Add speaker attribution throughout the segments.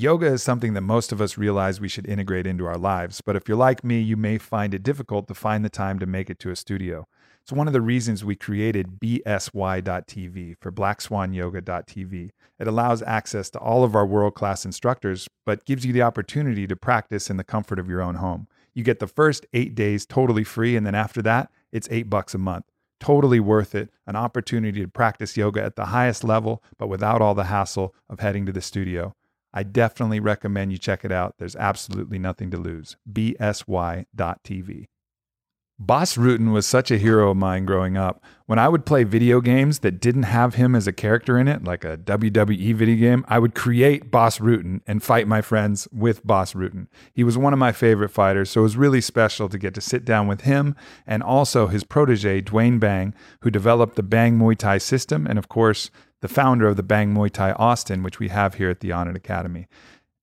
Speaker 1: Yoga is something that most of us realize we should integrate into our lives, but if you're like me, you may find it difficult to find the time to make it to a studio. It's one of the reasons we created BSY.TV for BlackSwanYoga.tv. It allows access to all of our world class instructors, but gives you the opportunity to practice in the comfort of your own home. You get the first eight days totally free, and then after that, it's eight bucks a month. Totally worth it. An opportunity to practice yoga at the highest level, but without all the hassle of heading to the studio. I definitely recommend you check it out. There's absolutely nothing to lose. BSY.TV. Bas Rutten was such a hero of mine growing up. When I would play video games that didn't have him as a character in it, like a WWE video game, I would create Bas Rutten and fight my friends with Bas Rutten. He was one of my favorite fighters, so it was really special to get to sit down with him and also his protege, Duane Bang, who developed the Bang Muay Thai system and, of course, the founder of the Bang Muay Thai Austin, which we have here at the Onnit Academy.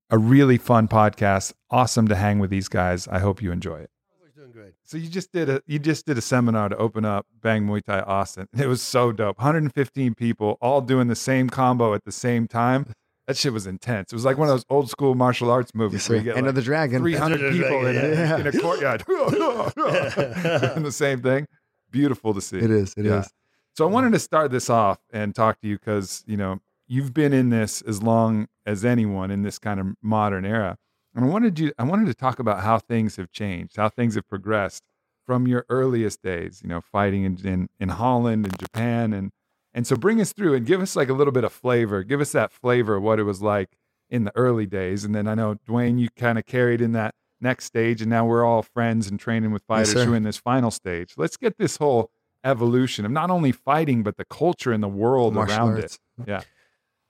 Speaker 1: A really fun podcast. Awesome to hang with these guys. I hope you enjoy it.
Speaker 2: Doing great.
Speaker 1: So you just did a you just did a seminar to open up Bang Muay Thai Austin. It was so dope. 115 people all doing the same combo at the same time. That shit was intense. It was like one of those old school martial arts movies
Speaker 3: Yes,
Speaker 1: where you get
Speaker 3: Enter
Speaker 1: like
Speaker 3: the dragon.
Speaker 1: 300
Speaker 2: the
Speaker 1: people in,
Speaker 2: Dragon,
Speaker 1: a,
Speaker 3: yeah.
Speaker 1: in a courtyard doing the same thing. Beautiful to see.
Speaker 3: It is. It is.
Speaker 1: So I wanted mm-hmm. to start this off and talk to you because you know you've been in this as long as anyone in this kind of modern era, and I wanted you. I wanted to talk about how things have changed, how things have progressed from your earliest days. You know, fighting in in, in Holland and Japan, and and so bring us through and give us like a little bit of flavor. Give us that flavor of what it was like in the early days, and then I know Duane, you kind of carried in that next stage, and now we're all friends and training with fighters
Speaker 3: sir.
Speaker 1: who are in this final stage. Let's get this whole evolution of not only fighting but the culture and the world
Speaker 3: Martial
Speaker 1: around
Speaker 3: arts.
Speaker 1: it. Yeah.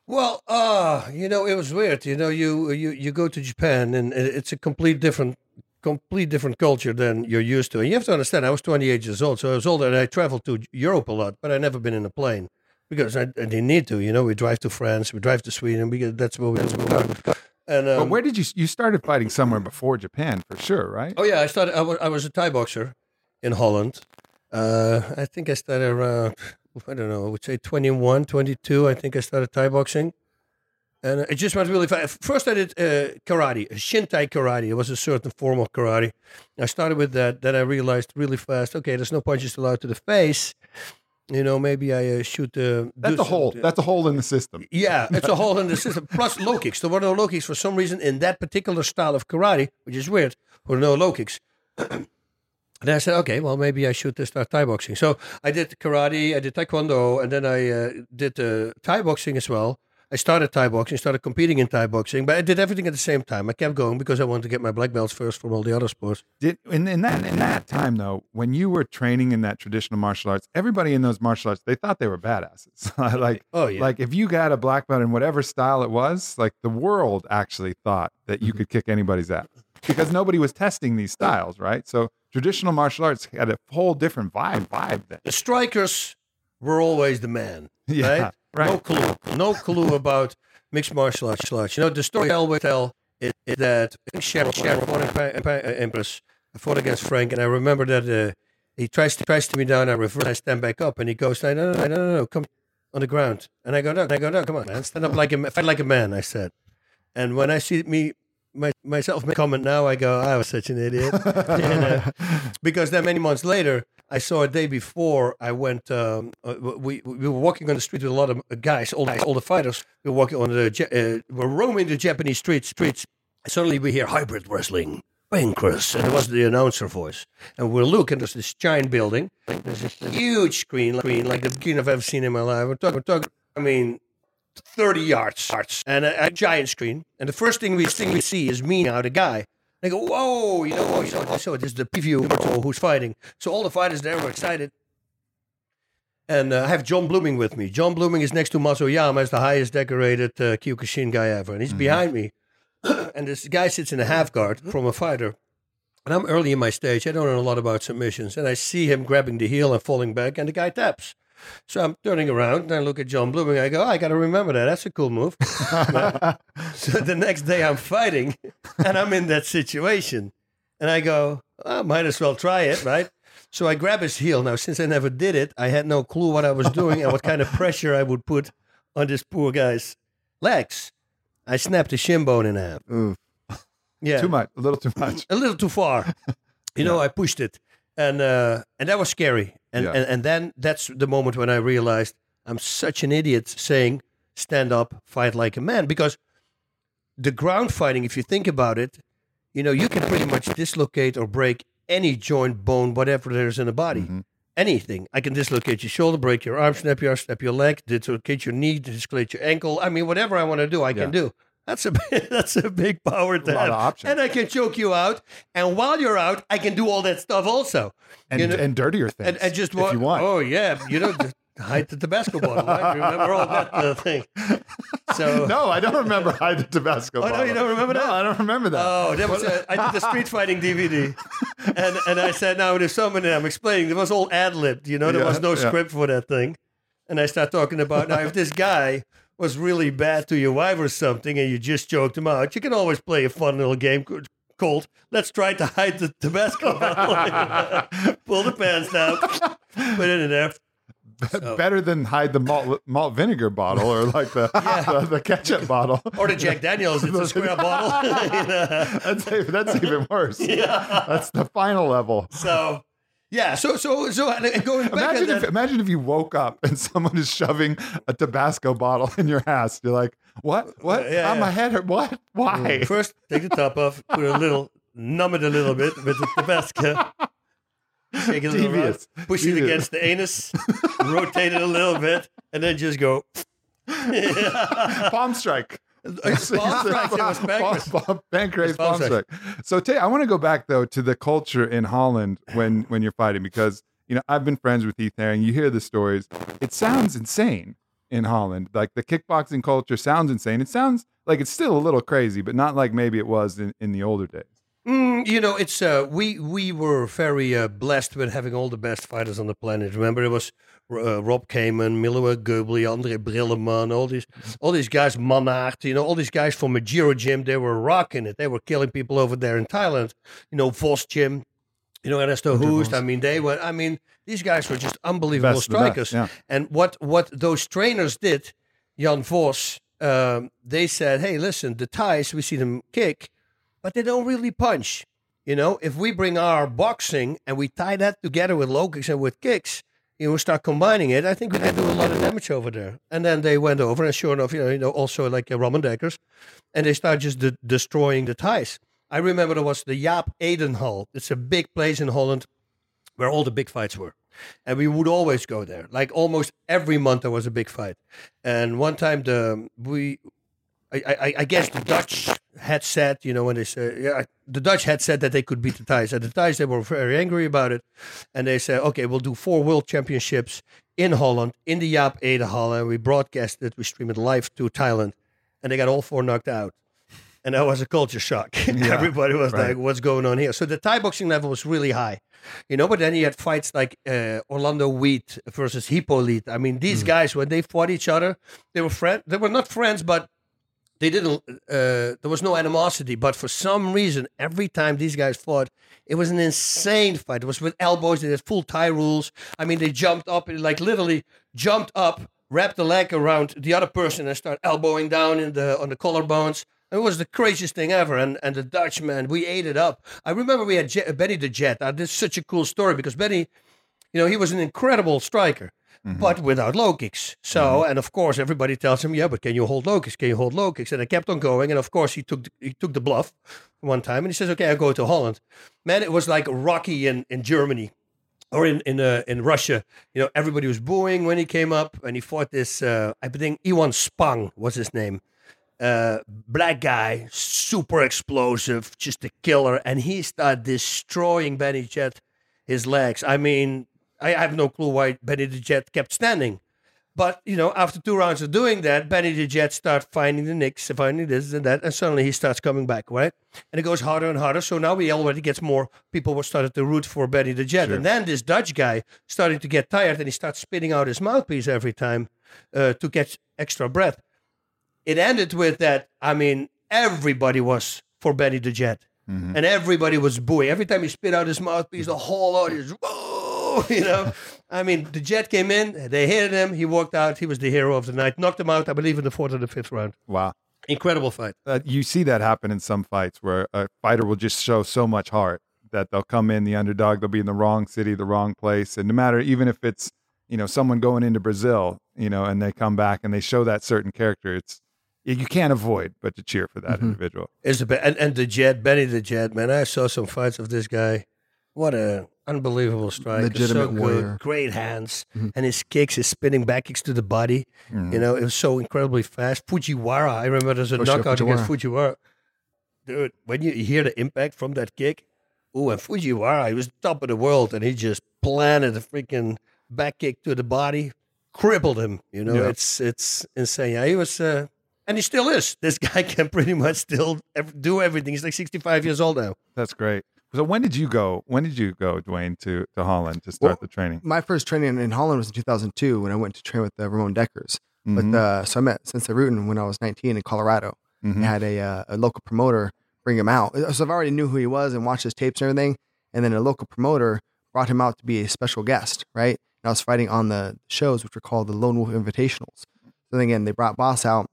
Speaker 2: Well, uh, you know, it was weird. You know, you you you go to Japan and it's a complete different complete different culture than you're used to. And you have to understand, I was 28 years old, so I was older and I traveled to Europe a lot, but I never been in a plane because I, I didn't need to. You know, we drive to France, we drive to Sweden, because that's where we that's where we go. And um,
Speaker 1: but where did you you started fighting somewhere before Japan for sure, right?
Speaker 2: Oh yeah, I started. I was, I was a Thai boxer in Holland. Uh, I think I started around. I don't know. I would say 21, 22. I think I started Thai boxing, and it just went really fast. First, I did uh, karate, Shintai karate. It was a certain form of karate. I started with that. Then I realized really fast. Okay, there's no punches allowed to the face. You know, maybe I uh, shoot the.
Speaker 1: That's a hole. That's a hole in the system.
Speaker 2: Yeah, it's a hole in the system. Plus low kicks. There were no low kicks for some reason in that particular style of karate, which is weird. There were no low kicks. And I said, okay, well, maybe I should uh, start Thai boxing. So I did karate, I did taekwondo, and then I uh, did uh, Thai boxing as well. I started Thai boxing, started competing in Thai boxing, but I did everything at the same time. I kept going because I wanted to get my black belts first from all the other sports.
Speaker 1: Did in, in that in that time though, when you were training in that traditional martial arts, everybody in those martial arts they thought they were badasses. like
Speaker 2: Oh yeah,
Speaker 1: like if you got a black belt in whatever style it was, like the world actually thought that you could kick anybody's ass because nobody was testing these styles, right? So traditional martial arts had a whole different vibe vibe then.
Speaker 2: the strikers were always the man.
Speaker 1: Yeah,
Speaker 2: right?
Speaker 1: right.
Speaker 2: No clue. No clue about mixed martial arts. You know, the story I always tell is, is that Sharon, Sharon fought in Pa- Pa- Empress. I fought against Frank, and I remember that uh, he tries to tries to me down. I reverse. I stand back up, and he goes, "No, no, no, no, no, no, come on the ground." And I go, "No, I go, no, come on, man, stand up like a fight like a man." I said, and when I see me. My, myself make comment now, I go, I was such an idiot. And, uh, because then many months later, I saw a day before I went. Um, uh, we we were walking on the street with a lot of guys, all guys, all the fighters. We were walking on the. Uh, we're roaming the Japanese streets. Streets. Suddenly we hear hybrid wrestling. Chris, and it was the announcer voice. And we look, and there's this giant building. There's this huge screen, screen like the screen I've ever seen in my life. We're talking, we're talking I mean, 30 yards, and a, a giant screen. And the first thing we, thing we see is me now, the guy. They go, whoa, you know, so, so this is the preview who's fighting. So all the fighters there were excited. And uh, I have Jon Bluming with me. Jon Bluming is next to Mas Oyama as the highest decorated uh, Kyokushin guy ever. And he's behind me. and this guy sits in a half guard from a fighter. And I'm early in my stage. I don't know a lot about submissions. And I see him grabbing the heel and falling back, and the guy taps. So I'm turning around and I look at Jon Bluming. I go, oh, I got to remember that. That's a cool move. so the next day I'm fighting and I'm in that situation. And I go, I might as well try it, right? So I grab his heel. Now, since I never did it, I had no clue what I was doing and what kind of pressure I would put on this poor guy's legs. I snapped a shin bone in half.
Speaker 1: Oof.
Speaker 2: Yeah.
Speaker 1: Too much, a little too much.
Speaker 2: A little too far. You know, I pushed it. And uh, and that was scary. And,
Speaker 1: Yeah.
Speaker 2: and and then that's the moment when I realized I'm such an idiot saying stand up, fight like a man. Because the ground fighting, if you think about it, you know, you can pretty much dislocate or break any joint, bone, whatever there is in the body.
Speaker 1: Mm-hmm.
Speaker 2: Anything. I can dislocate your shoulder, break your arm, snap your arm, snap your leg, dislocate your knee, dislocate your ankle. I mean, whatever I want to do, I
Speaker 1: Yeah.
Speaker 2: can do. That's a that's a big power to
Speaker 1: A lot
Speaker 2: have.
Speaker 1: of options.
Speaker 2: And I can choke you out. And while you're out, I can do all that stuff also.
Speaker 1: And,
Speaker 2: You know-
Speaker 1: and dirtier things.
Speaker 2: And, and just
Speaker 1: if
Speaker 2: wa-
Speaker 1: you want.
Speaker 2: Oh yeah, you know, just hide the Tabasco bottle. Right? Remember all that uh, thing. So
Speaker 1: no, I don't remember hide the Tabasco.
Speaker 2: Oh, no, you don't remember
Speaker 1: No,
Speaker 2: that?
Speaker 1: I don't remember that.
Speaker 2: Oh, that was a, I did the street fighting DVD, and and I said now there's someone I'm explaining. There was all ad libbed, you know. There
Speaker 1: Yeah,
Speaker 2: was no
Speaker 1: yeah.
Speaker 2: script for that thing, and I start talking about now if this guy was really bad to your wife or something, and you just choked him out, you can always play a fun little game called "Let's try to hide the Tabasco." bottle." Pull the pants down, put it in there. So-
Speaker 1: Better than hide the malt, malt vinegar bottle or like the, the, the ketchup bottle.
Speaker 2: Or the Jack Daniels, it's a square bottle.
Speaker 1: That's, that's even worse. Yeah. That's the final level.
Speaker 2: So, yeah. So, so, so, going back
Speaker 1: Imagine if,
Speaker 2: that,
Speaker 1: imagine if you woke up and someone is shoving a Tabasco bottle in your ass. You're like, what? What?
Speaker 2: Yeah,
Speaker 1: Ah,
Speaker 2: yeah.
Speaker 1: my head hurt. What? Why?
Speaker 2: first take the top off, put a little, numb it a little bit with the Tabasco. Shake it a little
Speaker 1: Devious.
Speaker 2: around, push it against the anus, rotate it a little bit, and then just go.
Speaker 1: palm strike.
Speaker 2: Palm strike, it was backwards.
Speaker 1: Palm- palm- Pancrase
Speaker 2: Palm
Speaker 1: palm strike. So, Tay, I want to go back though to the culture in Holland when when you're fighting because you know I've been friends with Heath Herring. You hear the stories. It sounds insane in Holland. Like the kickboxing culture sounds insane. It sounds like it's still a little crazy, but not like maybe it was in, in the older days.
Speaker 2: Mm, you know, it's uh, we we were very uh, blessed with having all the best fighters on the planet. Remember, it was uh, Rob Kamen, Milo Goebli, Andre Brilleman, all these all these guys, Mannaart, you know, all these guys from Mejiro Gym. They were rocking it. They were killing people over there in Thailand. You know, Vos Gym. You know, Ernesto Hoost. I mean, they were. I mean, these guys were just unbelievable
Speaker 1: Best the best,
Speaker 2: strikers.
Speaker 1: yeah.
Speaker 2: And what what those trainers did, Jan Vos, um, they said, "Hey, listen, the Thais, we see them kick, but they don't really punch. You know, if we bring our boxing and we tie that together with low kicks and with kicks, you know, start combining it, I think we can do a lot of damage over there." And then they went over, and sure enough, you know, you know also like uh, Ramon Dekkers, and they start just de- destroying the Thais. I remember there was the Jaap Edenhal. It's a big place in Holland where all the big fights were. And we would always go there. Like almost every month there was a big fight. And one time the we I, I, I guess the Dutch had said, you know, when they said, yeah, the Dutch had said that they could beat the Thais. And the Thais, they were very angry about it. And they said, okay, we'll do four world championships in Holland, in the Jaap Edenhal. And we broadcast it, we stream it live to Thailand. And they got all four knocked out. And that was a culture shock. Everybody was
Speaker 1: right.
Speaker 2: like, what's going on here? So the Thai boxing level was really high. You know, but then you had fights like uh, Orlando Wiet versus Hippolyte. I mean, these guys, when they fought each other, they were friends. They were not friends, but they didn't uh, there was no animosity but for some reason every time these guys fought it was an insane fight. It was with elbows they had full Thai rules. I mean they jumped up like literally jumped up wrapped the leg around the other person and started elbowing down in the on the collarbones. It was the craziest thing ever and and the dutch man we ate it up. I remember we had Je- benny the jet. Uh, this is such a cool story because benny You know, he was an incredible striker,
Speaker 1: Mhm.
Speaker 2: but without low kicks. So, and of course, everybody tells him, "Yeah, but can you hold low kicks? Can you hold low kicks?" And I kept on going, and of course, he took the, he took the bluff one time, and he says, "Okay, I'll go to Holland." Man, it was like Rocky in in Germany or in in uh, in Russia. You know, everybody was booing when he came up, and he fought this. Uh, I think Iwan Spang was his name. Uh, black guy, super explosive, just a killer, and he started destroying Benny Jet, his legs. I mean, I have no clue why Benny the Jet kept standing. But you know, after two rounds of doing that, Benny the Jet starts finding the nicks, finding this and that, and suddenly he starts coming back, right? And it goes harder and harder. So now he already gets more people were started to root for Benny the Jet,
Speaker 1: Sure.
Speaker 2: and then this Dutch guy starting to get tired, and he starts spitting out his mouthpiece every time uh, to get extra breath. It ended with that. I mean, everybody was for Benny the Jet,
Speaker 1: Mhm.
Speaker 2: and everybody was booing every time he spit out his mouthpiece. The whole audience, whoa, you know. I mean, the Jet came in, they hit him, he walked out, he was the hero of the night, knocked him out, I believe, in the fourth or the fifth round.
Speaker 1: Wow.
Speaker 2: Incredible fight.
Speaker 1: Uh, you see that happen in some fights where a fighter will just show so much heart that they'll come in the underdog, they'll be in the wrong city, the wrong place, and no matter even if it's you know someone going into Brazil, you know, and they come back and they show that certain character, it's you can't avoid but to cheer for that
Speaker 3: Mhm.
Speaker 1: individual.
Speaker 2: Is the be- and, and the Jet, Benny the Jet, man. I saw some fights of this guy. What a unbelievable strike!
Speaker 3: Legitimate
Speaker 2: so good, great hands,
Speaker 3: Mhm.
Speaker 2: and his kicks, his spinning back kicks to the body.
Speaker 1: Mhm.
Speaker 2: You know, it was so incredibly fast. Fujiwara, I remember there's a knockout against Fujiwara. Dude, when you hear the impact from that kick, oh, and Fujiwara, he was top of the world, and he just planted a freaking back kick to the body, crippled him. You know,
Speaker 1: Yeah.
Speaker 2: it's it's insane. Yeah, he was, uh, and he still is. This guy can pretty much still do everything. He's like 65 years old now.
Speaker 1: That's great. So when did you go? When did you go, Duane, to to Holland to start
Speaker 3: Well,
Speaker 1: the training?
Speaker 3: My first training in Holland was in 2002 when I went to train with the Ramon Dekkers.
Speaker 1: Mhm.
Speaker 3: But uh, so I met Sensei Rutten when I was 19 in Colorado.
Speaker 1: Mhm.
Speaker 3: I had a, uh, a local promoter bring him out. So I've already knew who he was and watched his tapes and everything. And then a local promoter brought him out to be a special guest, right? And I was fighting on the shows, which were called the Lone Wolf Invitationals. So then again, they brought Bas out.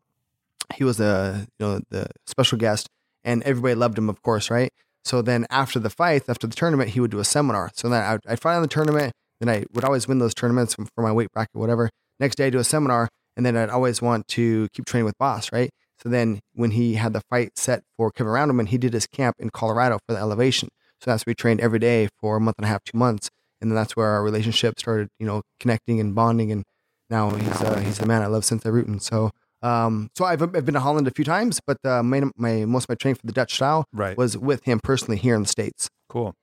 Speaker 3: He was the you know the special guest, and everybody loved him, of course, right? So then after the fight, after the tournament, he would do a seminar. So then I'd, I'd fight on the tournament. Then I would always win those tournaments for my weight bracket, whatever. Next day, I do a seminar, and then I'd always want to keep training with Bas, right? So then when he had the fight set for Kevin Randleman, he did his camp in Colorado for the elevation. So that's where we trained every day for a month and a half, two months. And then that's where our relationship started, you know, connecting and bonding. And now he's uh, he's the man I love since Rutten. So um, so I've, I've been to Holland a few times, but uh, my, my most of my training for the Dutch style
Speaker 1: Right.
Speaker 3: was with him personally here in the states.
Speaker 1: Cool.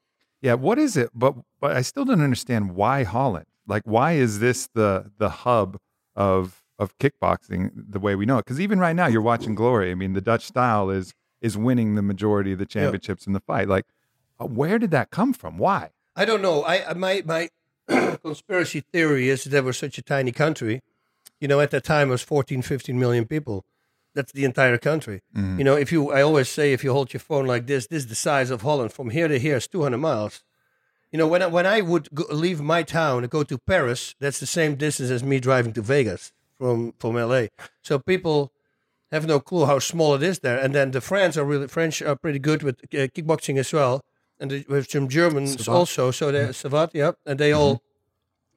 Speaker 1: Yeah. What is it? But but I still don't understand why Holland. Like, why is this the the hub of of kickboxing the way we know it? Because even right now, you're watching Glory. I mean, the Dutch style is is winning the majority of the championships in the fight. Like, uh, where did that come from? Why?
Speaker 2: I don't know. I I- my my conspiracy theory is that we're such a tiny country. You know, at that time it was 14, 15 million people. That's the entire country.
Speaker 1: Mhm.
Speaker 2: You know, if you, I always say, if you hold your phone like this, this is the size of Holland. From here to here is 200 miles. You know, when I, when I would go, leave my town and go to Paris, that's the same distance as me driving to Vegas from from LA. So people have no clue how small it is there. And then the French are really French are pretty good with uh, kickboxing as well, and the, with some Germans
Speaker 3: Savate.
Speaker 2: also. So they Savate, yeah, and they all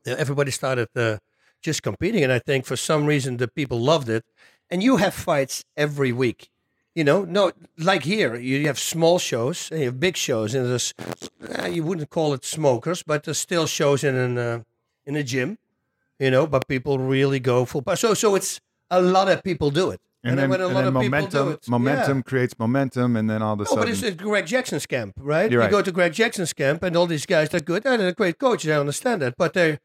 Speaker 2: everybody started uh, just competing, and I think for some reason the people loved it. And you have fights every week. You know, no, like here, you have small shows, and you have big shows, and there's uh, you wouldn't call it smokers, but there's still shows in an uh, in a gym. You know, but people really go full. So, so it's a lot of people do it,
Speaker 1: And, then,
Speaker 2: when a
Speaker 1: and
Speaker 2: lot
Speaker 1: then
Speaker 2: of people
Speaker 1: momentum
Speaker 2: do it,
Speaker 1: momentum
Speaker 2: yeah.
Speaker 1: creates momentum, and then all of a
Speaker 2: No, but it's at Greg Jackson's camp, right?
Speaker 1: You're
Speaker 2: you
Speaker 1: right.
Speaker 2: go to Greg Jackson's camp, and all these guys, they're good. and They're great coaches. I understand that, but they're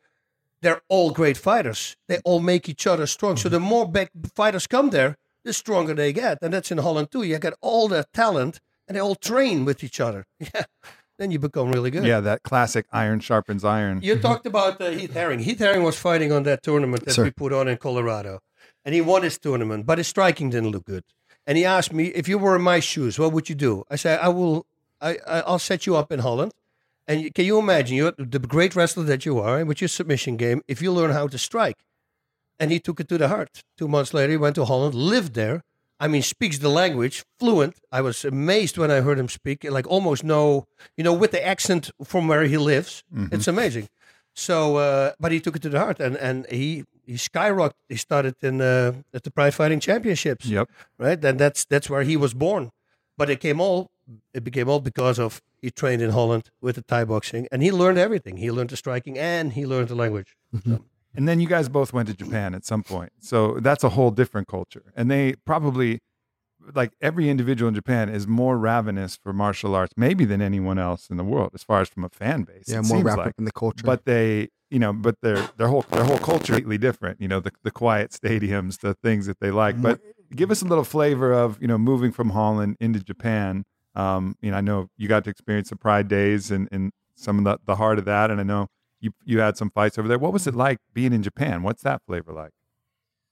Speaker 2: they're all great fighters. They all make each other strong. So the more back fighters come there, the stronger they get, and that's in Holland too. You get all the talent, and they all train with each other. Yeah, then you become really good.
Speaker 1: yeah, that classic iron sharpens iron.
Speaker 2: You talked about uh, Heath Herring. Heath Herring was fighting on that tournament that
Speaker 3: Sir.
Speaker 2: we put on in Colorado, and he won his tournament, but his striking didn't look good. And he asked me, "If you were in my shoes, what would you do?" I said, "I will. I I'll set you up in Holland." And can you imagine you're the great wrestler that you are, with your submission game, if you learn how to strike? And he took it to the heart. Two months later, he went to Holland, lived there. I mean, speaks the language, fluent. I was amazed when I heard him speak, like almost no, you know, with the accent from where he lives.
Speaker 1: Mhm.
Speaker 2: It's amazing. So, uh, but he took it to the heart, and and he he skyrocketed. He started in uh, at the Pride Fighting Championships,
Speaker 1: Yep.
Speaker 2: right? And that's that's where he was born. But it came all it became all because of he trained in Holland with the Thai boxing, and he learned everything. He learned the striking, and he learned the language. Mm-hmm. So,
Speaker 1: And then you guys both went to Japan at some point. So that's a whole different culture. And they probably, like every individual in Japan, is more ravenous for martial arts, maybe than anyone else in the world, as far as from a fan base.
Speaker 3: Yeah, more
Speaker 1: seems
Speaker 3: wrapped
Speaker 1: like.
Speaker 3: up in the culture.
Speaker 1: But they, you know, but their their whole their whole culture is completely different. You know, the the quiet stadiums, the things that they like. Mm-hmm. But give us a little flavor of you know moving from Holland into Japan. Um, you know, I know you got to experience the Pride Days and and some of the the heart of that, and I know you you had some fights over there. What was it like being in Japan? What's that flavor like?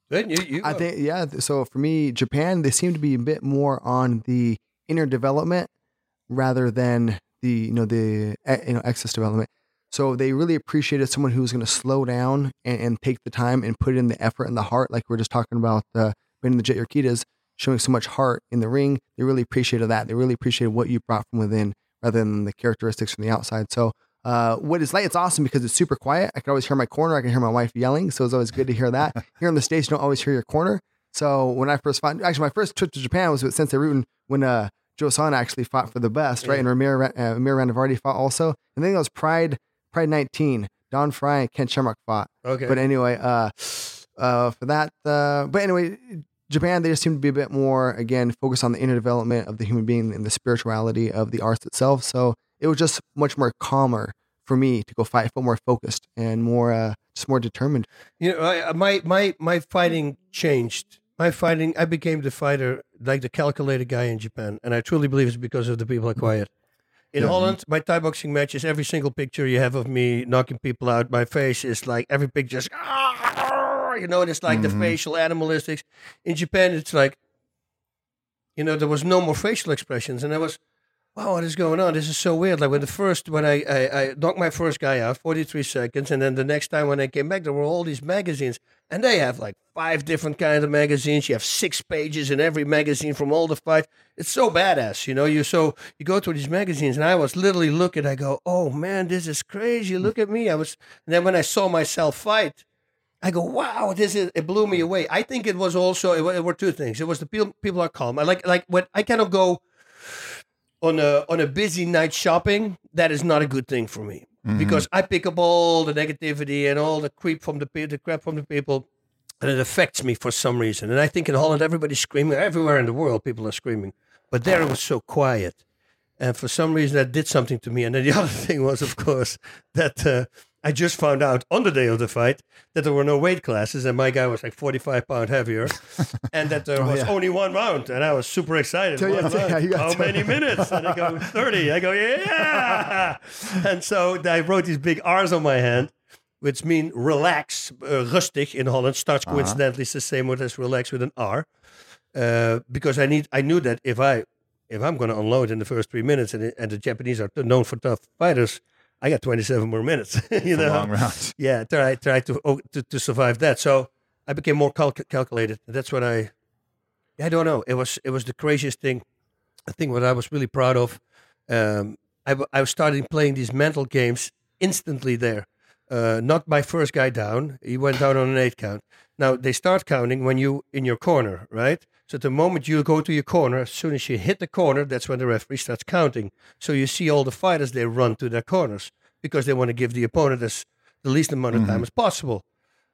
Speaker 2: Then you, you
Speaker 3: I think yeah. So for me, Japan, they seem to be a bit more on the inner development rather than the you know the you know excess development. So they really appreciated someone who was going to slow down and, and take the time and put in the effort and the heart, like we are just talking about uh, Ben the Jet Urquidez showing so much heart in the ring. They really appreciated that. They really appreciated what you brought from within rather than the characteristics from the outside. So uh, what it's like, it's awesome because it's super quiet. I can always hear my corner. I can hear my wife yelling. So it's always good to hear that. Here in the States, you don't always hear your corner. So when I first fought, actually, my first trip to Japan was with Sensei Rutten when uh, Joe San actually fought for the best, right? And Ramir, Ra- uh, Ramir Randavardi fought also. And then it was Pride, Pride 19. Don Frye and Ken Shamrock fought.
Speaker 2: okay.
Speaker 3: But anyway, uh, uh, for that, uh, but anyway, Japan, they just seem to be a bit more, again, focused on the inner development of the human being and the spirituality of the arts itself. So it was just much more calmer for me to go fight. I felt more focused and more, uh, just more determined.
Speaker 2: You know, I, my my my fighting changed. My fighting, I became the fighter, like the calculated guy in Japan, and I truly believe it's because of the people I quiet. In
Speaker 1: Yeah.
Speaker 2: Holland, my Thai boxing matches, every single picture you have of me knocking people out, my face is like every picture is, you know, it's like the
Speaker 1: Mhm.
Speaker 2: facial animalistics. In Japan, it's like, you know, there was no more facial expressions, and I was, wow, what is going on? This is so weird. Like when the first, when I, I, I knocked my first guy out, 43 seconds, and then the next time when I came back, there were all these magazines, and they have like five different kinds of magazines. You have six pages in every magazine from all the fights. It's so badass, you know. You so you go through these magazines, and I was literally looking. I go, oh man, this is crazy. Look at me. I was, and then when I saw myself fight. I go, wow, this is it blew me away. I think it was also it, it were two things. It was the people people are calm. I like like when I cannot go on a on a busy night shopping. That is not a good thing for me
Speaker 1: Mhm.
Speaker 2: because I pick up all the negativity and all the creep from the the crap from the people, and it affects me for some reason. And I think in Holland everybody's screaming. Everywhere in the world, people are screaming, but there it was so quiet. And for some reason, that did something to me. And then the other thing was, of course, that uh, I just found out on the day of the fight that there were no weight classes, and my guy was like 45 pound heavier, and that there
Speaker 3: Oh,
Speaker 2: was
Speaker 3: yeah.
Speaker 2: only one round. And I was super excited.
Speaker 3: Tell you-
Speaker 2: One
Speaker 3: yeah, you
Speaker 2: How many minutes? And I go, 30. I go, yeah. and so I wrote these big R's on my hand. Which mean relax, uh, rustig in Holland. Starts
Speaker 1: Uh-huh.
Speaker 2: coincidentally it's the same word as relax with an R, uh, because I need I knew that if I if I'm going to unload in the first three minutes, and, and the Japanese are known for tough fighters, I got 27 more minutes. you know,
Speaker 1: long round.
Speaker 2: yeah, try try to, oh, to to survive that. So I became more calc- calculated. That's what I. I don't know. It was it was the craziest thing. I think what I was really proud of. Um, I w- I was starting playing these mental games instantly there. Uh, knocked my first guy down. He went down on an eight count. Now they start counting when you in your corner, right? So the moment you go to your corner, as soon as you hit the corner, that's when the referee starts counting. So you see all the fighters they run to their corners because they want to give the opponent as the least amount of time mm-hmm. as possible.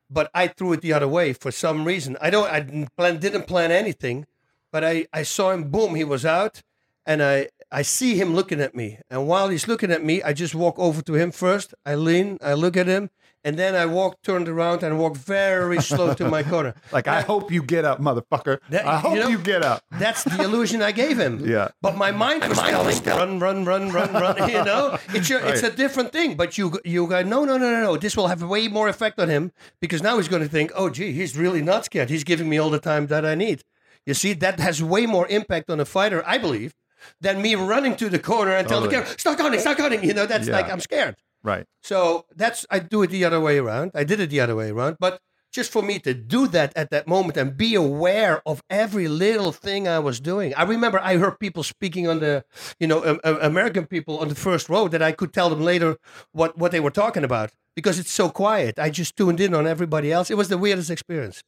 Speaker 2: But I threw it the other way for some reason. I don't. I didn't plan, didn't plan anything, but I, I saw him. Boom, he was out, and I I see him looking at me. And while he's looking at me, I just walk over to him first. I lean, I look at him, and then I walk, turned around, and walk very slow to my corner.
Speaker 1: Like, I hope you get up, motherfucker.
Speaker 2: That-
Speaker 1: I hope
Speaker 2: you know-
Speaker 1: you get up.
Speaker 2: That's the illusion I gave him.
Speaker 1: Yeah.
Speaker 2: But my mind was still run, run, run, run, run. You know, it's your, it's a different thing. But you you go no, no, no, no, no. This will have way more effect on him because now he's going to think, oh, gee, he's really not scared. He's giving me all the time that I need. You see, that has way more impact on a fighter, I believe, than me running to the corner and telling the camera, stop counting, stop counting. You know, that's
Speaker 1: Yeah.
Speaker 2: like I'm scared.
Speaker 1: Right.
Speaker 2: So that's I do it the other way around. I did it the other way around, but just for me to do that at that moment and be aware of every little thing I was doing. I remember I heard people speaking on the, you know, um, um, American people on the first row that I could tell them later what what they were talking about. because it's so quiet. I just tuned in on everybody else. It was the weirdest experience.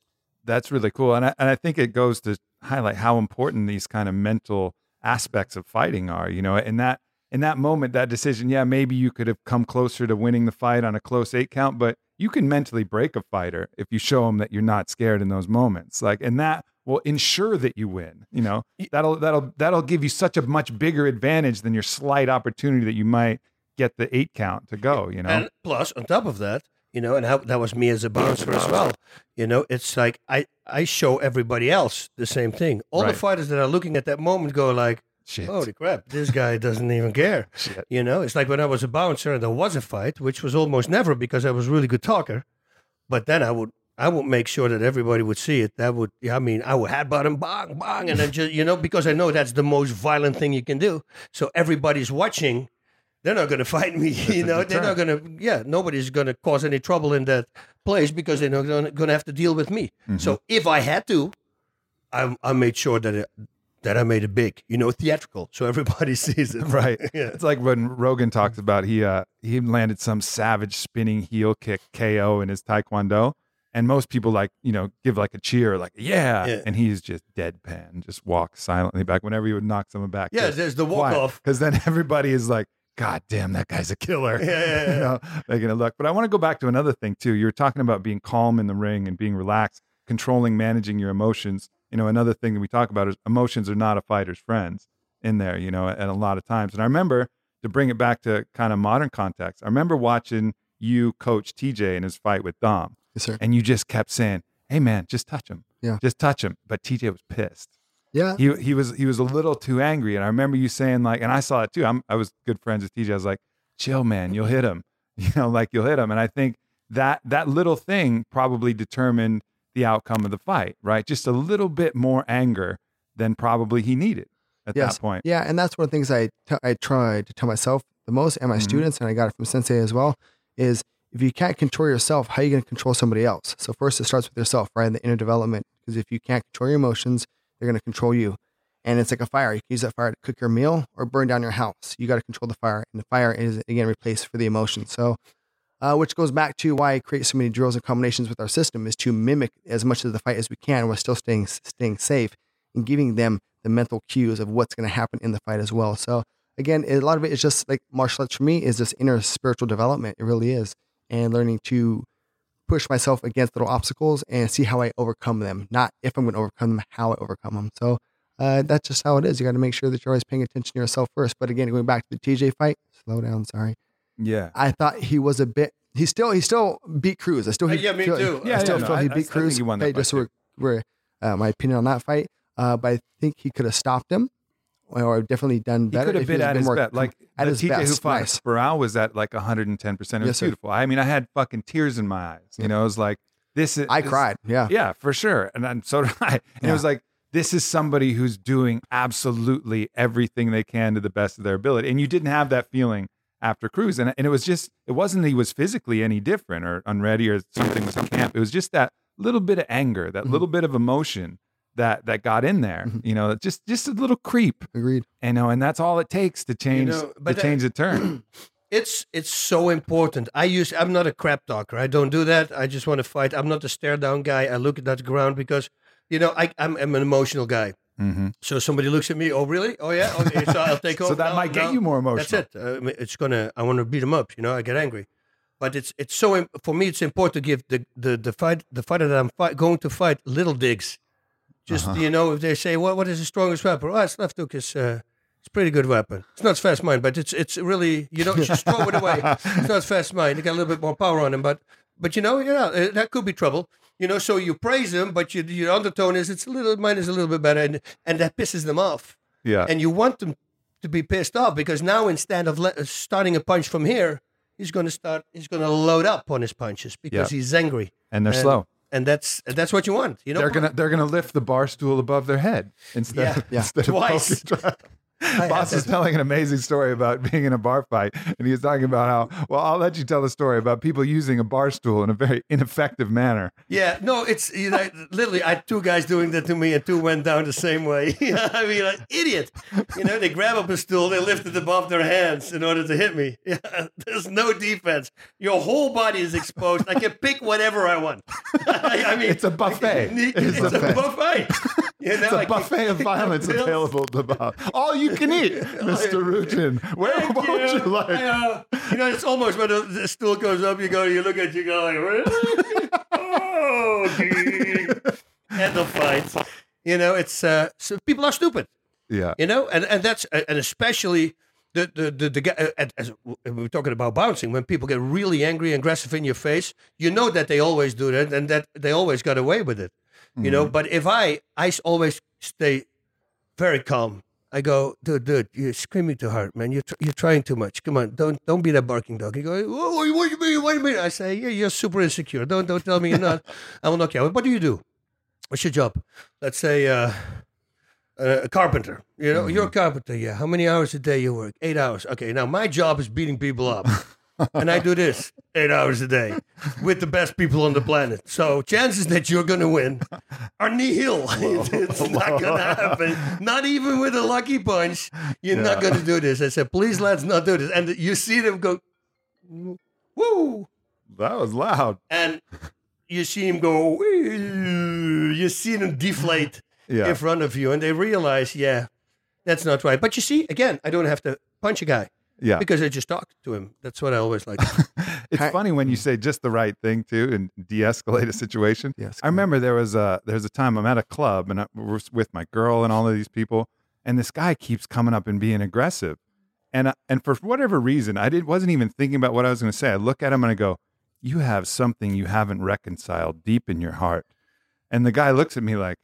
Speaker 1: That's really cool. And I, and I think it goes to highlight how important these kind of mental aspects of fighting are, you know, and that, in that moment, that decision, yeah, maybe you could have come closer to winning the fight on a close eight count, but you can mentally break a fighter if you show them that you're not scared in those moments. Like, and that will ensure that you win, you know, that'll, that'll, that'll give you such a much bigger advantage than your slight opportunity that you might get the eight count to go, you know?
Speaker 2: And plus, on top of that, you know, and how, that was me as a bouncer as well. You know, it's like I, I show everybody else the same thing. All
Speaker 1: Right.
Speaker 2: the fighters that are looking at that moment go like,
Speaker 1: Shit.
Speaker 2: holy crap, this guy doesn't even care.
Speaker 1: Shit.
Speaker 2: You know, it's like when I was a bouncer and there was a fight, which was almost never because I was a really good talker. But then I would I would make sure that everybody would see it. That would I mean I would headbutt him, bang, bang, and then just you know, because I know that's the most violent thing you can do. So everybody's watching. They're not going to fight me, you
Speaker 1: a
Speaker 2: know. They're not going to, yeah. Nobody's going to cause any trouble in that place because they're not going to have to deal with me.
Speaker 1: Mm-hmm.
Speaker 2: So if I had to, I, I made sure that it, that I made it big, you know, theatrical, so everybody sees it.
Speaker 1: Right.
Speaker 2: Yeah.
Speaker 1: It's like when Rogan talks about he uh he landed some savage spinning heel kick KO in his taekwondo. And most people like, you know, give like a cheer, like, yeah.
Speaker 2: Yeah.
Speaker 1: And he's just deadpan, just walks silently back whenever he would knock someone back.
Speaker 2: Yeah, there's the walk off.
Speaker 1: Because then everybody is like, God damn, that guy's a killer.
Speaker 2: Yeah, yeah,
Speaker 1: you know, making a look. But I want to go back to another thing too. You were talking about being calm in the ring and being relaxed, controlling, managing your emotions. You know, another thing that we talk about is emotions are not a fighter's friends in there, you know, at a lot of times. And I remember to bring it back to kind of modern context, I remember watching you coach TJ in his fight with Dom,
Speaker 3: Yes, sir.
Speaker 1: and you just kept saying, Hey man, just touch him.
Speaker 3: Yeah.
Speaker 1: Just touch him. But TJ was pissed
Speaker 3: Yeah.
Speaker 1: he he was he was a little too angry, and I remember you saying like, and I saw it too. I'm I was good friends with TJ. I was like, chill, man, you'll hit him, you know, like you'll hit him. And I think that that little thing probably determined the outcome of the fight, right? Just a little bit more anger than probably he needed at
Speaker 3: Yes.
Speaker 1: that point.
Speaker 3: Yeah, and that's one of the things I t- I try to tell myself the most and my
Speaker 1: Mhm.
Speaker 3: students, and I got it from Sensei as well, is if you can't control yourself, how are you going to control somebody else? So first, it starts with yourself, right? In the inner development, because if you can't control your emotions, they're going to control you. And it's like a fire. You can use that fire to cook your meal or burn down your house. You got to control the fire, and the fire is again replaced for the emotion. So, uh, which goes back to why I create so many drills and combinations with our system is to mimic as much of the fight as we can while still staying staying safe and giving them the mental cues of what's going to happen in the fight as well. So again, a lot of it is just like martial arts for me is this inner spiritual development. It really is, and learning to push myself against little obstacles and see how I overcome them. Not if I'm going to overcome them, how I overcome them. So uh, that's just how it is. You got to make sure that you're always paying attention to yourself first. But again, going back to the TJ fight, slow down. Sorry,
Speaker 1: Yeah.
Speaker 3: I thought he was a bit. He still he still beat Cruz. I still
Speaker 2: Uh,
Speaker 3: he,
Speaker 2: yeah, me
Speaker 3: feel,
Speaker 2: too.
Speaker 3: I
Speaker 1: Yeah,
Speaker 3: still
Speaker 1: yeah, no,
Speaker 3: feel
Speaker 1: I-
Speaker 3: he
Speaker 1: I- I
Speaker 3: beat
Speaker 1: think
Speaker 3: Cruz.
Speaker 1: he won that
Speaker 3: Hey,
Speaker 1: fight
Speaker 3: just so
Speaker 1: too.
Speaker 3: we're, we're uh, my opinion on that fight. Uh, but I think he could have stopped him, or definitely done better.
Speaker 1: He could have been at
Speaker 3: bit
Speaker 1: his
Speaker 3: more
Speaker 1: best. Like
Speaker 3: at
Speaker 1: the
Speaker 3: his
Speaker 1: TJ who
Speaker 3: best.
Speaker 1: fought
Speaker 3: Nice.
Speaker 1: Barao was at like 110. percent It was
Speaker 3: Yes, sir.
Speaker 1: beautiful. I mean, I had fucking tears in my eyes. You know, it was like this is.
Speaker 3: I
Speaker 1: this-
Speaker 3: cried. Yeah.
Speaker 1: Yeah, for sure. And then so did I. And it was like, this is somebody who's doing absolutely everything they can to the best of their ability. And you didn't have that feeling after Cruz. And, and it was just, it wasn't that he was physically any different or unready or something was in camp. It was just that little bit of anger, that
Speaker 3: Mhm.
Speaker 1: little bit of emotion that that got in there.
Speaker 3: Mhm.
Speaker 1: You know, just just a little creep.
Speaker 3: Agreed.
Speaker 1: You know, and that's all it takes to change
Speaker 2: know,
Speaker 1: to
Speaker 2: but that-
Speaker 1: change the turn.
Speaker 2: it's it's so important. I use I'm not a crap talker. I don't do that. I just want to fight. I'm not a stare down guy. I look at that ground because you know I I'm, I'm an emotional guy.
Speaker 1: Hmm
Speaker 2: So somebody looks at me. Oh really? Oh yeah. Okay. So I'll take over.
Speaker 1: So that
Speaker 2: now-
Speaker 1: might get
Speaker 2: now-
Speaker 1: you more emotional.
Speaker 2: That's it. Uh, I it's gonna. I want to beat them up. You know, I get angry. But it's it's so for me. It's important to give the the the fight the fighter that I'm fight, going to fight little digs. Just
Speaker 1: Uh-huh.
Speaker 2: you know, if they say, "What what is the strongest weapon?" Oh, it's left hook is. Uh, it's pretty good weapon. It's not as fast mine, but it's it's really you know just throw it away. It's not as fast mine. You got a little bit more power on him, but but you know yeah uh, that could be trouble. You know, so you praise him, but you, your undertone is it's a little mine is a little bit better, and and that pisses them off
Speaker 1: Yeah.
Speaker 2: and you want them to be pissed off because now instead of le- uh, starting a punch from here, he's going to start. He's going to load up on his punches because
Speaker 1: Yeah.
Speaker 2: he's angry,
Speaker 1: and they're
Speaker 2: and-
Speaker 1: slow.
Speaker 2: and that's that's what you want. You know,
Speaker 1: they're gonna they're gonna lift the bar stool above their head instead
Speaker 2: Yeah.
Speaker 1: of,
Speaker 3: Yeah.
Speaker 1: instead
Speaker 2: Twice.
Speaker 1: of poking-
Speaker 2: I Bas
Speaker 1: was telling an amazing story about being in a bar fight, and he was talking about how. Well, I'll let you tell the story about people using a bar stool in a very ineffective manner.
Speaker 2: Yeah, no, it's you know, literally. I had two guys doing that to me, and two went down the same way. I mean, like idiot. You know, they grab up a stool, they lift it above their hands in order to hit me. Yeah, there's no defense. Your whole body is exposed. I can pick whatever I want. I, I mean,
Speaker 1: It's a buffet.
Speaker 2: It's,
Speaker 1: It's
Speaker 2: a
Speaker 1: a
Speaker 2: buffet. You know,
Speaker 1: It's a
Speaker 2: I can-
Speaker 1: buffet of violence available to Bob. All you can eat, Mr. Rutten. Where
Speaker 2: Thank
Speaker 1: what would you
Speaker 2: I,
Speaker 1: like?
Speaker 2: uh, you know, it's almost when the, the stool goes up, you go, you look at you, go like, really? oh, gee. and the fight. You know, it's uh, so people are stupid.
Speaker 1: Yeah.
Speaker 2: You know, and and that's and especially the the the, the guy. uh, As we were talking about bouncing, when people get really angry and aggressive in your face, you know that they always do that and that they always got away with it. You know, mm-hmm. but if I, I always stay very calm. I go, dude, dude, you're screaming too hard, man. You're tr- you're trying too much. Come on, don't don't be that barking dog. He goes, you mean? What do you mean? I say, yeah, you're super insecure. Don't don't tell me you're not. I will knock you out. What do you do? What's your job? Let's say uh, a a carpenter. You know, you're a mm-hmm. carpenter. Yeah. How many hours a day you work? Eight hours. Okay. Now my job is beating people up, and I do this eight hours a day with the best people on the planet. So chances that you're going to win are nihil. it's not going to happen. Not even with a lucky punch. You're not going to do this. I said, please let's not do this. And you see them go, woo,
Speaker 1: That was loud.
Speaker 2: and you see him go. You see them deflate
Speaker 1: Yeah.
Speaker 2: in front of you, and they realize, yeah, that's not right. But you see, again, I don't have to punch a guy
Speaker 1: yeah.
Speaker 2: because I just talked to him. That's what I always like.
Speaker 1: It's funny when you mm. say just the right thing too and de-escalate a situation.
Speaker 3: Yes.
Speaker 1: I remember there was a there's a time I'm at a club and I was with my girl and all of these people, and this guy keeps coming up and being aggressive, and I- and for whatever reason I did wasn't even thinking about what I was going to say. I look at him and I go, "You have something you haven't reconciled deep in your heart," and the guy looks at me like.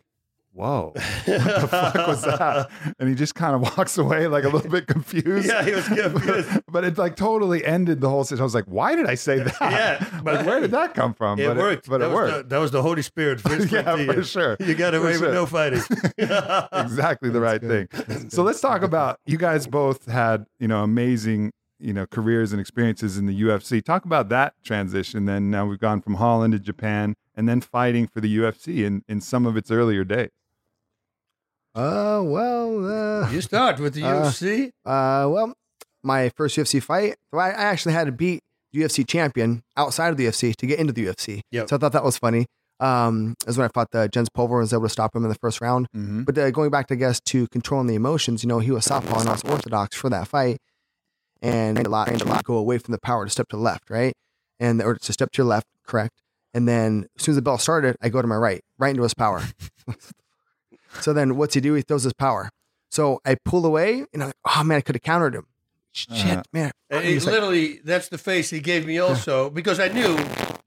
Speaker 1: Whoa, what the fuck was that? And he just kind of walks away like a little bit confused.
Speaker 2: Yeah, he was confused.
Speaker 1: but it like totally ended the whole situation. I was like, why did I say that?
Speaker 2: Yeah, but
Speaker 1: like, where did that come from?
Speaker 2: It
Speaker 1: but
Speaker 2: worked.
Speaker 1: It, but
Speaker 2: that
Speaker 1: it worked.
Speaker 2: The, that was the Holy Spirit.
Speaker 1: yeah, for
Speaker 2: you.
Speaker 1: sure.
Speaker 2: You got away with no fighting.
Speaker 1: exactly the right
Speaker 3: good.
Speaker 1: thing. So let's talk about you guys both had, you know, amazing, you know, careers and experiences in the UFC. Talk about that transition. Then now we've gone from Holland to Japan and then fighting for the UFC in, in some of its earlier days.
Speaker 3: Uh, well, uh,
Speaker 2: You start with the
Speaker 3: Uh,
Speaker 2: UFC.
Speaker 3: uh, well, my first UFC fight, well, I actually had to beat the UFC champion outside of the UFC to get into the UFC.
Speaker 2: Yep.
Speaker 3: So I thought that was funny. Um, is when I fought the Jens Pulver and was able to stop him in the first round.
Speaker 1: Mm-hmm.
Speaker 3: But uh, going back, to, I guess, to controlling the emotions, you know, he was southpaw and I was orthodox for that fight. And a lot, a lot go away from the power to step to the left, right? And or to step to your left, correct. And then as soon as the bell started, I go to my right, right into his power. so then what's he do? He throws his power. So I pull away and I'm like, oh man, I could have countered him. Shit,
Speaker 1: Uh-huh.
Speaker 3: man.
Speaker 2: And
Speaker 3: He's
Speaker 2: he
Speaker 3: like-
Speaker 2: literally, that's the face he gave me also because I knew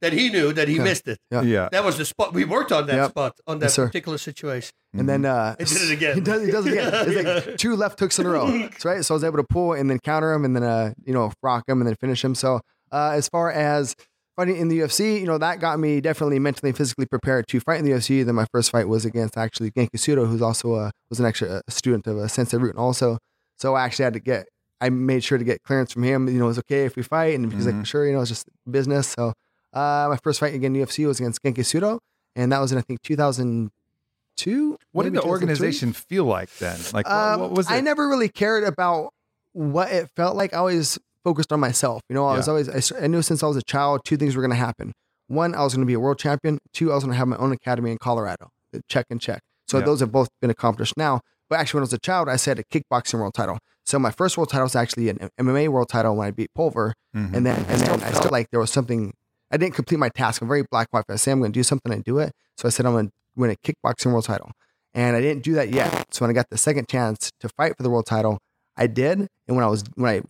Speaker 2: that he knew that he
Speaker 3: Yeah.
Speaker 2: missed it.
Speaker 3: Yeah.
Speaker 1: Yeah.
Speaker 2: That was the spot. We worked on that
Speaker 3: Yep.
Speaker 2: spot, on that
Speaker 3: Yes,
Speaker 2: particular situation.
Speaker 3: And then uh,
Speaker 2: He did it again.
Speaker 3: He does, he does it again. It's like two left hooks in a row. That's right. So I was able to pull and then counter him and then uh, you know rock him and then finish him. So uh, as far as fighting in the UFC, you know that got me definitely mentally and physically prepared to fight in the UFC. Then my first fight was against actually Genki Sudo, who's also a, was an extra a student of a Sensei Rutten also. So I actually had to get. I made sure to get clearance from him. You know, it was okay if we fight, and he's
Speaker 1: Mhm.
Speaker 3: like, sure, you know, it's just business. So uh, my first fight again in the UFC was against Genki Sudo, and that was in I think 2002.
Speaker 1: What did the organization feel like then? Like,
Speaker 3: Um,
Speaker 1: what was it?
Speaker 3: I never really cared about what it felt like. I always focused on myself. You know, I was always—I knew since I was a child, two things were going to happen. One, I was going to be a world champion. Two, I was going to have my own academy in Colorado. Check and check. So
Speaker 1: Yeah.
Speaker 3: those have both been accomplished now. But actually, when I was a child, I said a kickboxing world title. So my first world title was actually an MMA world title when I beat Pulver.
Speaker 1: Mhm.
Speaker 3: And then, and then I still like there was something I didn't complete my task. I'm very black white. If I say I'm going to do something, I do it. So I said I'm going to win a kickboxing world title, and I didn't do that yet. So when I got the second chance to fight for the world title, I did. And when I was when I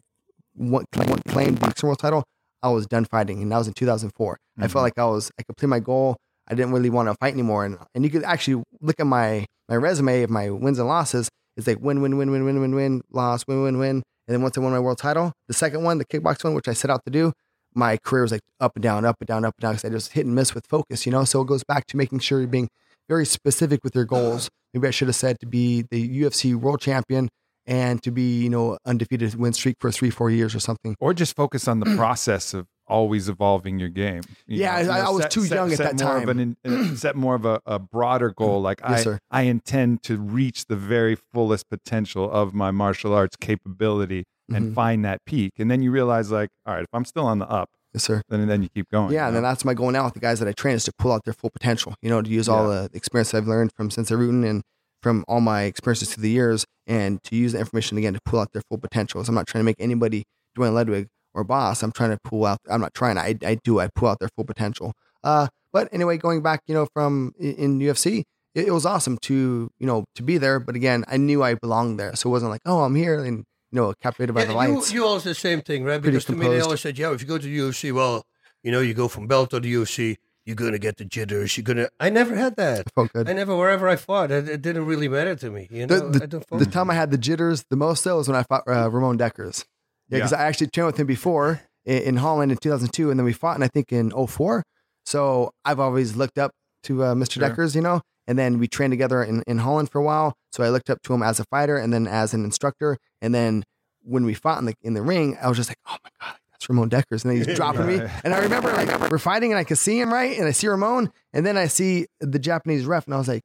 Speaker 3: won, claimed the boxing world title, I was done fighting, and that was in 2004. I
Speaker 1: Mhm.
Speaker 3: felt like I was I completed my goal. I didn't really want to fight anymore, and and you could actually look at my my resume of my wins and losses. It's like win, win, win, win, win, win, win, loss, win, win, win. And then once I won my world title, the second one, the kickbox one, which I set out to do, my career was like up and down, up and down, up and down because I just hit and miss with focus, you know? So it goes back to making sure you're being very specific with your goals. Maybe I should have said to be the UFC world champion and to be you know undefeated win streak for three four years or something.
Speaker 1: or just focus on the process of always evolving your game. You
Speaker 3: Yeah, I- I was too young at
Speaker 1: set
Speaker 3: that
Speaker 1: more Of
Speaker 3: time.
Speaker 1: an, in- set more of a, a broader goal. Like
Speaker 3: Yes,
Speaker 1: I,
Speaker 3: sir.
Speaker 1: I intend to reach the very fullest potential of my martial arts capability and
Speaker 3: Mhm.
Speaker 1: find that peak. And then you realize, like, all right, if I'm still on the up,
Speaker 3: Yes, sir.
Speaker 1: then then you keep going.
Speaker 3: Yeah,
Speaker 1: you
Speaker 3: and then that's my goal now with the guys that I train is to pull out their full potential. You know, to use all the experience I've learned from Sensei Rutten and from all my experiences through the years, and to use the information again to pull out their full potential. So I'm not trying to make anybody Duane Ludwig or Bas. I'm trying to pull out. I'm not trying. I I do. I pull out their full potential. Uh, but anyway, going back, you know, from in UFC, it, it was awesome to you know to be there. But again, I knew I belonged there, so it wasn't like, oh, I'm here and you know captivated by the
Speaker 2: Yeah, you,
Speaker 3: lights.
Speaker 2: you also the same thing, right?
Speaker 3: Pretty
Speaker 2: Because to me, they always said, yeah, if you go to the UFC, well, you know, you go from belt to the UFC, you're going to get the jitters. You're going to. I never had that.
Speaker 3: felt good.
Speaker 2: I never, wherever I fought, it, it didn't really matter to me. You know,
Speaker 3: the,
Speaker 2: I don't
Speaker 3: the, the time I had the jitters the most though was when I fought uh, Ramon Dekkers. Yeah, because I actually trained with him before in, in Holland in 2002, and then we fought, and I think in 04. So I've always looked up to uh, Mr.
Speaker 1: Sure.
Speaker 3: Dekkers, you know, and then we trained together in, in Holland for a while. So I looked up to him as a fighter and then as an instructor. And then when we fought in the in the ring, I was just like, oh my god, that's Ramon Dekkers, and then he's dropping me. And I remember like we're fighting, and I could see him right, and I see Ramon, and then I see the Japanese ref, and I was like.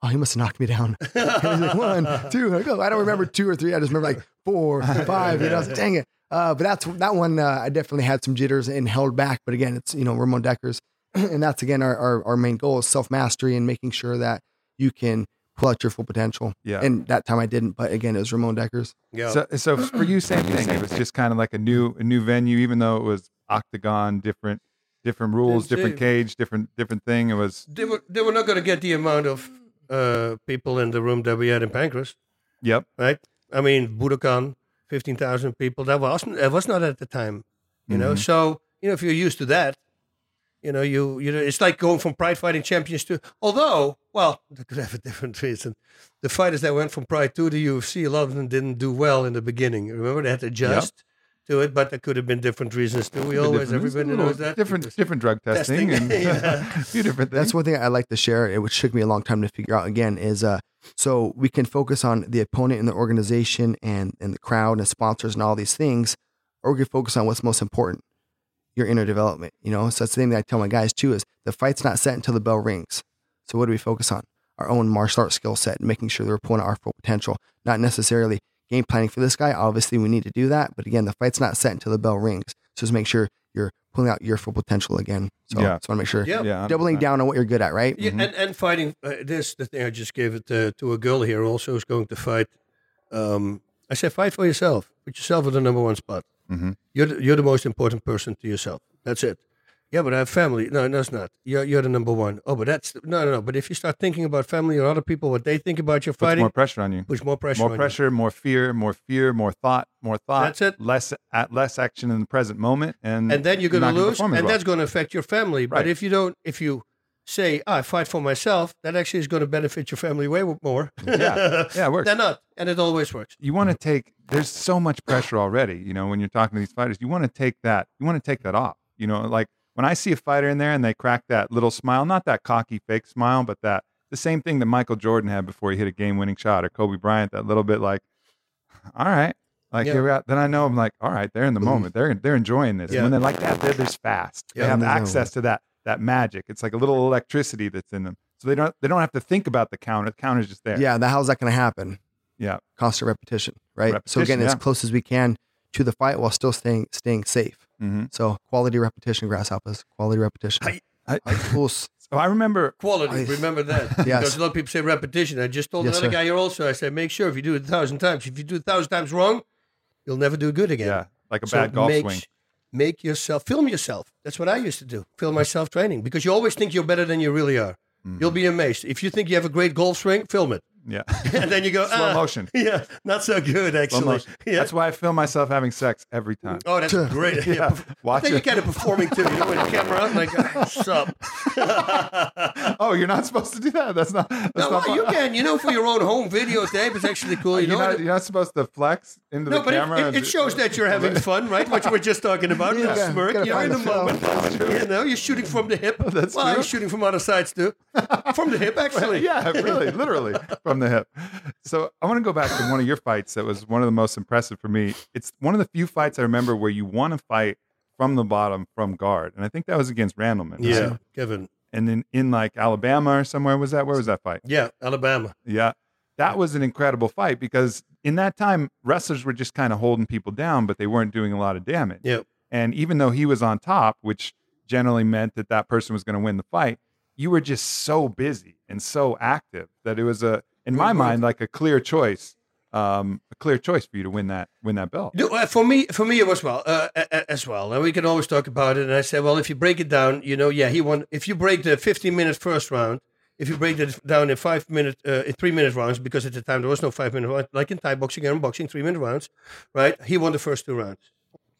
Speaker 3: Oh, he must have knocked me down. And he's like, one, two. I go, I don't remember two or three. I just remember like four, five. You know, I was like, dang it. Uh, but that's that one. Uh, I definitely had some jitters and held back. But again, it's you know Ramon Dekkers, and that's again our, our our main goal is self mastery and making sure that you can pull out your full potential.
Speaker 1: Yeah.
Speaker 3: And that time I didn't, but again, it was Ramon Dekkers.
Speaker 2: yeah.
Speaker 1: So, so for you, same thing. It was just kind of like a new, a new venue, even though it was octagon, different, different rules,
Speaker 2: Didn't
Speaker 1: different
Speaker 2: say-
Speaker 1: cage, different, different thing. It was,
Speaker 2: they were they were not going to get the amount of uh, people in the room that we had in Pancrase,
Speaker 1: yep,
Speaker 2: right? I mean, Budokan, fifteen thousand people. That was that was not at the time, you know.
Speaker 1: Mhm.
Speaker 2: So you know, if you're used to that, you know, you you know, it's like going from Pride Fighting Champions to. Although, well, they could have a different reason. The fighters that went from Pride to the UFC, a lot of them didn't do well in the beginning. Remember, they had to adjust to it, but there could have been different reasons too. We always,
Speaker 1: different-
Speaker 2: everybody knows that.
Speaker 1: different, different drug testing,
Speaker 2: Testing,
Speaker 1: and
Speaker 2: yeah.
Speaker 1: a few different things.
Speaker 3: That's one thing I like to share, it which took me a long time to figure out again, is uh so we can focus on the opponent and the organization and and the crowd and sponsors and all these things, or we can focus on what's most important, your inner development. You know, so that's the thing that I tell my guys too is the fight's not set until the bell rings. So what do we focus on? Our own martial arts skill set making sure that we're pulling out our full potential, not necessarily game planning for this guy. Obviously, we need to do that, but again, the fight's not set until the bell rings. So just make sure you're pulling out your full potential again. So
Speaker 1: Yeah.
Speaker 3: just want to make sure
Speaker 2: Yeah.
Speaker 1: yeah,
Speaker 3: doubling
Speaker 1: 100%.
Speaker 3: down on what you're good at, right?
Speaker 2: Yeah,
Speaker 1: Mhm.
Speaker 2: and, and fighting uh, this the thing I just gave it to, to a girl here also is going to fight. Um, I said fight for yourself. Put yourself at the number one spot.
Speaker 1: Mhm.
Speaker 2: You're the, you're the most important person to yourself. That's it. Yeah, but I have family. No, that's not. You're you're the number one. Oh, but that's no, no, no. But if you start thinking about family or other people, what they think about your
Speaker 1: Puts
Speaker 2: fighting,
Speaker 1: more pressure on you.
Speaker 2: puts more pressure.
Speaker 1: More pressure, more fear, more fear, more thought, more thought.
Speaker 2: That's it.
Speaker 1: Less at less action in the present moment, and
Speaker 2: And then you're going to lose, and
Speaker 1: well.
Speaker 2: that's going to affect your family. But if you don't, if you say, "Ah, "I fight for myself," that actually is going to benefit your family way more.
Speaker 1: Yeah. yeah, it works.
Speaker 2: They're not, and it always works.
Speaker 1: you want to take there's so much pressure already you know when you're talking to these fighters you want to take that you want to take that off you know like when i see a fighter in there and they crack that little smile not that cocky fake smile but that the same thing that michael jordan had before he hit a game-winning shot or kobe bryant that little bit like all right like
Speaker 2: Yeah.
Speaker 1: here we are then i know i'm like all right they're in the mm-hmm. moment they're they're enjoying this
Speaker 2: Yeah.
Speaker 1: and when they're like that they're just fast
Speaker 2: Yeah.
Speaker 1: they have
Speaker 3: And there's no-
Speaker 1: access to that that magic it's like a little electricity that's in them so they don't they don't have to think about the counter the counter's just there
Speaker 3: Yeah, the how's that going to happen?
Speaker 1: Yeah
Speaker 3: Constant repetition, right? so
Speaker 1: Repetition,
Speaker 3: again, as close as we can to the fight while still staying staying safe.
Speaker 1: hmm
Speaker 3: So quality repetition, grasshoppers, quality repetition.
Speaker 2: I,
Speaker 1: I,
Speaker 3: Like, oof.
Speaker 1: so i remember
Speaker 2: Quality,
Speaker 3: I-
Speaker 2: remember that.
Speaker 3: Yes.
Speaker 2: Because a lot of people say repetition. I just told
Speaker 3: Yes,
Speaker 2: another
Speaker 3: sir.
Speaker 2: guy here also, I said, make sure if you do it a thousand times, if you do it a thousand times wrong, you'll never do good again.
Speaker 1: Yeah, like a
Speaker 2: So
Speaker 1: bad golf
Speaker 2: make,
Speaker 1: swing.
Speaker 2: Make yourself, film yourself. That's what I used to do. Film myself training because you always think you're better than you really are.
Speaker 1: Mm-hmm.
Speaker 2: You'll be amazed. If you think you have a great golf swing, film it.
Speaker 1: Yeah,
Speaker 2: and then you go,
Speaker 1: slow
Speaker 2: "Ah,
Speaker 1: motion.
Speaker 2: Yeah, not so good, actually. Yeah.
Speaker 1: That's why I film myself having sex every time.
Speaker 2: Oh, that's great.
Speaker 1: Yeah,
Speaker 2: yeah. I
Speaker 1: watch
Speaker 2: think
Speaker 1: it.
Speaker 2: you're kind of performing too. You know, with the camera out, like, "Ah, sup.
Speaker 1: Oh, you're not supposed to do that. That's not. That's
Speaker 2: No,
Speaker 1: not
Speaker 2: well, you can. You know, for your own home videotape, it's actually cool. You
Speaker 1: You're
Speaker 2: know,
Speaker 1: not, you're not supposed to flex into
Speaker 2: no,
Speaker 1: the
Speaker 2: but it,
Speaker 1: camera.
Speaker 2: it, it shows that you're having fun, right? What we're just talking about.
Speaker 3: Yeah,
Speaker 2: Yeah, smirk. You're in the moment. You know, you're shooting from the hip.
Speaker 1: That's
Speaker 2: well,
Speaker 1: true.
Speaker 2: I'm shooting from other sides too. From the hip, actually.
Speaker 1: Yeah, really, literally from from the hip. So I want to go back to one of your fights that was one of the most impressive for me. It's one of the few fights I remember where you won a fight from the bottom from guard, and I think that was against Randleman. right?
Speaker 2: Yeah, Kevin.
Speaker 1: and then in like Alabama or somewhere was that? Where was that fight?
Speaker 2: Yeah, Alabama.
Speaker 1: Yeah. That was an incredible fight because in that time, wrestlers were just kind of holding people down, but they weren't doing a lot of damage.
Speaker 2: Yeah.
Speaker 1: And even though he was on top, which generally meant that that person was going to win the fight, you were just so busy and so active that it was a, in my mind, like a clear choice, um, a clear choice for you to win that win that belt.
Speaker 2: No, uh, for me, for me, it was well uh, as well. And we can always talk about it. And I said, well, if you break it down, you know, yeah, he won. If you break the 15 minute first round, if you break it down in five minute, uh, in three minute rounds, because at the time there was no five minute round, like in Thai boxing and boxing, three minute rounds, right? He won the first two rounds.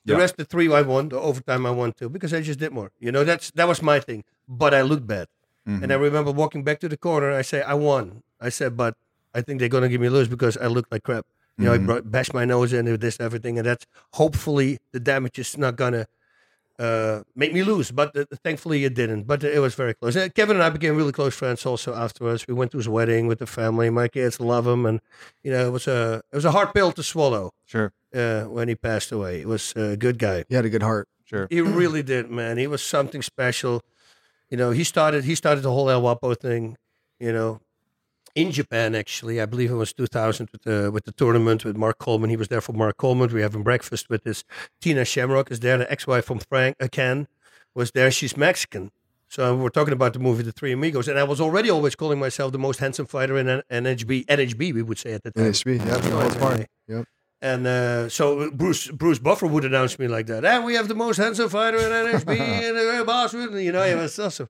Speaker 2: The
Speaker 1: Yeah.
Speaker 2: rest, the three I won, the overtime I won too, because I just did more. You know, that's that was my thing. But I looked bad.
Speaker 1: Mhm.
Speaker 2: And I remember walking back to the corner. I say, I won. I said, but I think they're gonna give me lose because I look like crap. You know, I
Speaker 1: Mhm.
Speaker 2: brought, bashed my nose in and this and everything, and that's hopefully the damage is not gonna uh, make me lose. But uh, thankfully it didn't. But it was very close. Uh, Kevin and I became really close friends also afterwards. We went to his wedding with the family. My kids love him, and you know, it was a it was a hard pill to swallow
Speaker 1: Sure,
Speaker 2: uh, when he passed away. He was a good guy.
Speaker 3: He had a good heart.
Speaker 1: sure.
Speaker 2: He really did, man. He was something special. You know, he started he started the whole El Wapo thing. You know, in Japan actually, I believe it was 2000 with the with the tournament with Mark Coleman. He was there for Mark Coleman. We having breakfast with this Tina Shamrock is there. The ex-wife from Frank uh, Ken was there. She's Mexican. So we're talking about the movie The Three Amigos, and I was already always calling myself the most handsome fighter in NHB. NHB, we would say at the time.
Speaker 3: NHB, yeah, the most. Yep.
Speaker 2: And uh, so Bruce Bruce Buffer would announce me like that. And we have the most handsome fighter in NHB and the boss. with-" You know, it was awesome.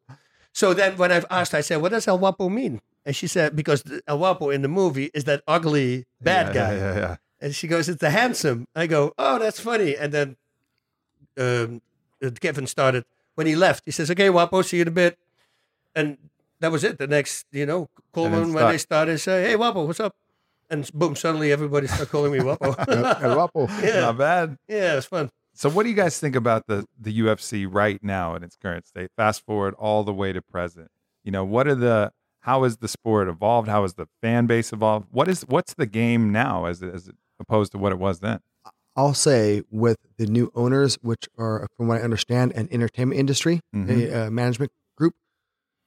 Speaker 2: So then when I've asked, I said, what does El Wapo mean? And she said, because El Wapo in the movie is that ugly bad
Speaker 1: Yeah,
Speaker 2: guy.
Speaker 1: Yeah, yeah, yeah.
Speaker 2: And she goes, it's the handsome. I go, oh, that's funny. And then um, uh, Kevin started, when he left, he says, okay, Wapo, see you in a bit. And that was it. The next, you know, Coleman, when they started, say, hey, Wapo, what's up? And boom, suddenly everybody started calling me Wapo.
Speaker 3: Guapo.
Speaker 2: yeah.
Speaker 1: Not bad.
Speaker 2: Yeah, it's fun.
Speaker 1: So, what do you guys think about the the UFC right now in its current state? Fast forward all the way to present. You know, what are the how has the sport evolved? How has the fan base evolved? What is what's the game now as as opposed to what it was then?
Speaker 3: I'll say with the new owners, which are, from what I understand, an entertainment industry
Speaker 1: Mhm.
Speaker 3: a, uh, management group,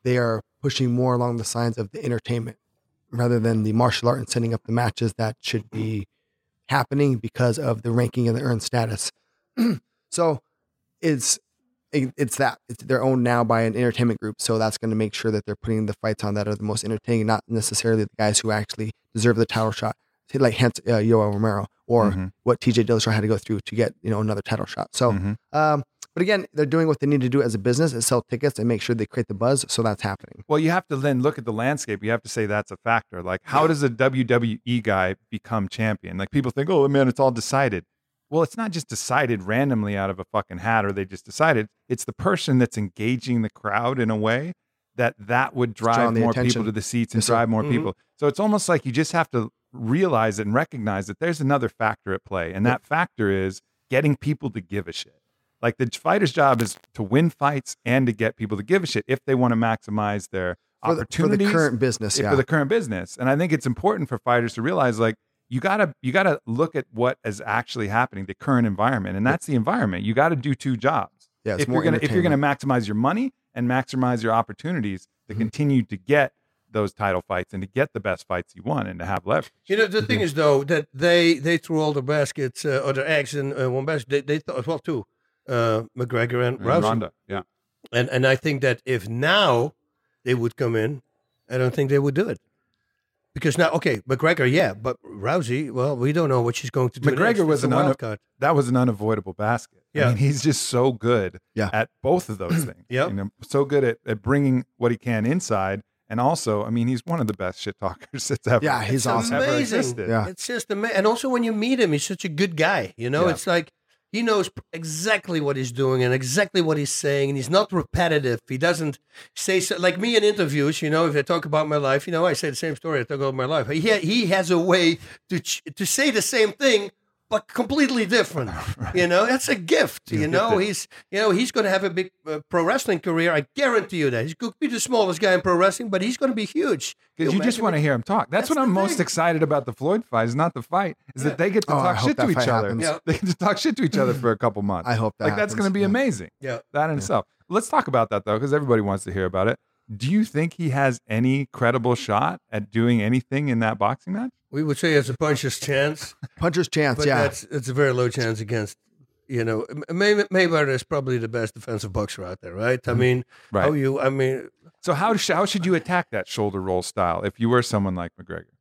Speaker 3: they are pushing more along the signs of the entertainment rather than the martial art and setting up the matches that should be happening because of the ranking and the earned status. so it's it- it's that it's they're owned now by an entertainment group, so that's going to make sure that they're putting the fights on that are the most entertaining, not necessarily the guys who actually deserve the title shot, like Hans, uh, Yoel Romero or
Speaker 1: Mhm.
Speaker 3: what TJ Dillashaw had to go through to get you know another title shot. So,
Speaker 1: Mhm.
Speaker 3: um, but again, they're doing what they need to do as a business and sell tickets and make sure they create the buzz. So that's happening.
Speaker 1: Well, you have to then look at the landscape. You have to say that's a factor. Like, how does a WWE guy become champion? Like, people think, oh man, it's all decided. Well, it's not just decided randomly out of a fucking hat, or they just decided. It's the person that's engaging the crowd in a way that that would drive more
Speaker 3: attention.
Speaker 1: people to the seats and
Speaker 3: Yes,
Speaker 1: drive more
Speaker 2: Mhm.
Speaker 1: people. So it's almost like you just have to realize and recognize that there's another factor at play, and that factor is getting people to give a shit. Like the fighter's job is to win fights and to get people to give a shit if they want to maximize their
Speaker 3: For the, for the current business,
Speaker 1: for the current business. And I think it's important for fighters to realize like you gotta you gotta look at what is actually happening, the current environment, and that's the environment. You got to do two jobs.
Speaker 3: yeah, it's
Speaker 1: if
Speaker 3: more
Speaker 1: you're gonna if you're gonna maximize your money and maximize your opportunities to
Speaker 3: Mhm.
Speaker 1: continue to get those title fights and to get the best fights you want and to have leverage.
Speaker 2: You know, the thing is though that they they threw all their baskets uh, or their eggs in uh, one basket. They, they thought well too, uh, McGregor and Rousey.
Speaker 1: Ronda, yeah.
Speaker 2: And and I think that if now they would come in, I don't think they would do it. Because now, okay, McGregor, yeah, but Rousey, well, we don't know what she's going to do.
Speaker 1: McGregor. Was an un- That was an unavoidable basket. I
Speaker 2: Yeah.
Speaker 1: mean, he's just so good
Speaker 3: Yeah.
Speaker 1: at both of those things.
Speaker 2: yeah,
Speaker 1: You know, so good at, at bringing what he can inside. And also, I mean, he's one of the best shit talkers that's ever,
Speaker 3: Yeah, he's awesome.
Speaker 2: amazing.
Speaker 3: Yeah.
Speaker 2: It's just amazing. And also when you meet him, he's such a good guy. You know,
Speaker 1: Yeah.
Speaker 2: it's like he knows exactly what he's doing and exactly what he's saying, and he's not repetitive. He doesn't say so, like me in interviews. You know, if I talk about my life, you know, I say the same story. I talk about my life. He he has a way to to say the same thing, but completely different. You know, that's a gift. You know,
Speaker 1: gifted.
Speaker 2: he's you know he's going to have a big uh, pro wrestling career. I guarantee you that. He's going to be the smallest guy in pro wrestling, but he's going to be huge.
Speaker 1: Because you just want to hear him talk. That's,
Speaker 2: That's
Speaker 1: what I'm
Speaker 2: the
Speaker 1: most
Speaker 2: thing.
Speaker 1: excited about the Floyd fight. Is not the fight. Is
Speaker 2: Yeah.
Speaker 1: that they get to
Speaker 3: Oh,
Speaker 1: talk shit to each other.
Speaker 2: Yeah.
Speaker 1: They can just talk shit to each other for a couple months.
Speaker 3: I hope that
Speaker 1: like that's going to be
Speaker 3: yeah.
Speaker 1: amazing.
Speaker 2: Yeah.
Speaker 1: That in itself. Let's talk about that though, because everybody wants to hear about it. Do you think he has any credible shot at doing anything in that boxing match?
Speaker 2: We would say it's a puncher's chance,
Speaker 3: Puncher's chance,
Speaker 2: but
Speaker 3: yeah.
Speaker 2: that's it's a very low chance against. You know, May, Mayweather is probably the best defensive boxer out there, right? I mean,
Speaker 1: Mm-hmm. Right.
Speaker 2: how you? I mean,
Speaker 1: So how sh- how should you attack that shoulder roll style if you were someone like McGregor?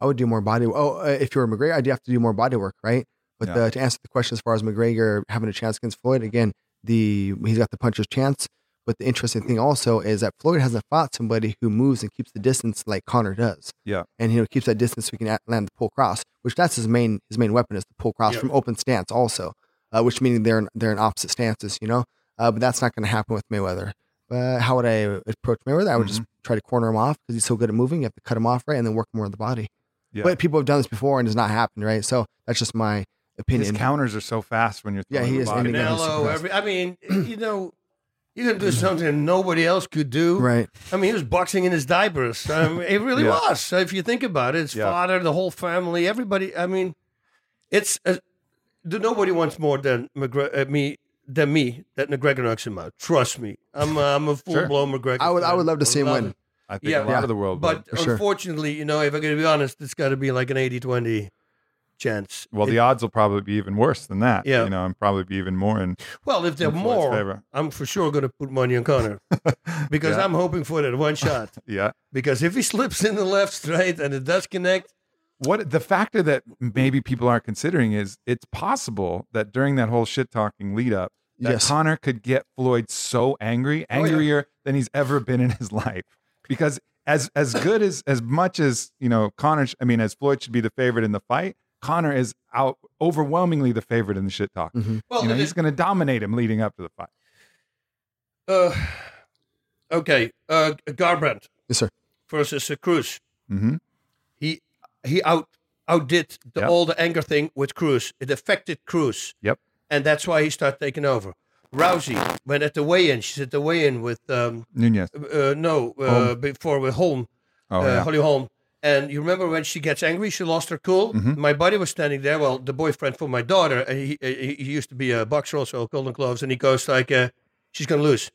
Speaker 3: I would do more body. Oh, uh, if you were McGregor, I'd have to do more body work, right? But
Speaker 1: Yeah.
Speaker 3: uh, to answer the question as far as McGregor having a chance against Floyd, again, the he's got the puncher's chance. But the interesting thing also is that Floyd hasn't fought somebody who moves and keeps the distance like Conor does.
Speaker 1: Yeah.
Speaker 3: and you know keeps that distance so he can a- land the pull cross, which that's his main his main weapon is the pull cross
Speaker 2: Yeah.
Speaker 3: from open stance also, uh, which meaning they're in, they're in opposite stances, you know. Uh, but that's not going to happen with Mayweather. But how would I approach Mayweather? I would just
Speaker 1: Mm-hmm.
Speaker 3: try to corner him off because he's so good at moving. You have to cut him off right and then work more on the body.
Speaker 1: Yeah.
Speaker 3: But people have done this before and it's not happened, right? So that's just my opinion.
Speaker 1: His
Speaker 3: opinion.
Speaker 1: counters are so fast when you're
Speaker 3: Yeah,
Speaker 1: throwing
Speaker 3: he
Speaker 1: the
Speaker 3: is
Speaker 1: body.
Speaker 2: Canelo,
Speaker 3: surprised.
Speaker 2: every. I mean, you know, you're gonna do something nobody else could do.
Speaker 3: right.
Speaker 2: I mean, he was boxing in his diapers. I mean, it really
Speaker 1: Yeah.
Speaker 2: was. So if you think about it, his
Speaker 1: Yeah.
Speaker 2: father, the whole family, everybody. I mean, it's uh, nobody wants more than McGregor, uh, me than me that McGregor knocks him out. Trust me, I'm uh, I'm a full
Speaker 1: Sure.
Speaker 2: blown McGregor.
Speaker 3: I would I would love to see him win.
Speaker 2: it.
Speaker 1: I think
Speaker 2: Yeah.
Speaker 1: a lot
Speaker 3: Yeah.
Speaker 1: of the world
Speaker 2: But
Speaker 1: would.
Speaker 3: For sure.
Speaker 2: unfortunately, you know, if I'm going to be honest, it's got to be like an 80-20 chance.
Speaker 1: Well,
Speaker 2: It-
Speaker 1: the odds will probably be even worse than that.
Speaker 2: Yeah.
Speaker 1: You know, and probably be even more in,
Speaker 2: well, if they're more,
Speaker 1: favor.
Speaker 2: I'm for sure going to put money on Conor because
Speaker 1: Yeah.
Speaker 2: I'm hoping for that one shot.
Speaker 1: Yeah.
Speaker 2: Because if he slips in the left straight and it does connect,
Speaker 1: What the factor that maybe people aren't considering is it's possible that during that whole shit talking lead up, that
Speaker 3: Yes.
Speaker 1: Conor could get Floyd so angry,
Speaker 2: Oh, yeah.
Speaker 1: angrier than he's ever been in his life. Because as as good as as much as you know, Conor, I mean, as Floyd should be the favorite in the fight, Conor is out overwhelmingly the favorite in the shit talk.
Speaker 3: Mhm.
Speaker 2: well,
Speaker 1: you know, he's going to dominate him leading up to the fight.
Speaker 2: uh, okay, uh, Garbrandt
Speaker 3: Yes, sir.
Speaker 2: versus uh, Cruz.
Speaker 1: hmm
Speaker 2: He he out outdid the,
Speaker 1: Yep.
Speaker 2: all the anger thing with Cruz. It affected Cruz.
Speaker 1: Yep.
Speaker 2: And that's why he started taking over. Rousey went at the weigh-in. She's at the weigh-in with um,
Speaker 1: Nunes.
Speaker 2: uh, no uh, before with Holm,
Speaker 1: Oh
Speaker 2: uh,
Speaker 1: yeah.
Speaker 2: Holly Holm. And you remember when she gets angry, she lost her cool.
Speaker 1: Mhm.
Speaker 2: My buddy was standing there. Well, the boyfriend for my daughter, and he, he he used to be a boxer also, Golden Gloves, and he goes like, uh, "She's gonna lose.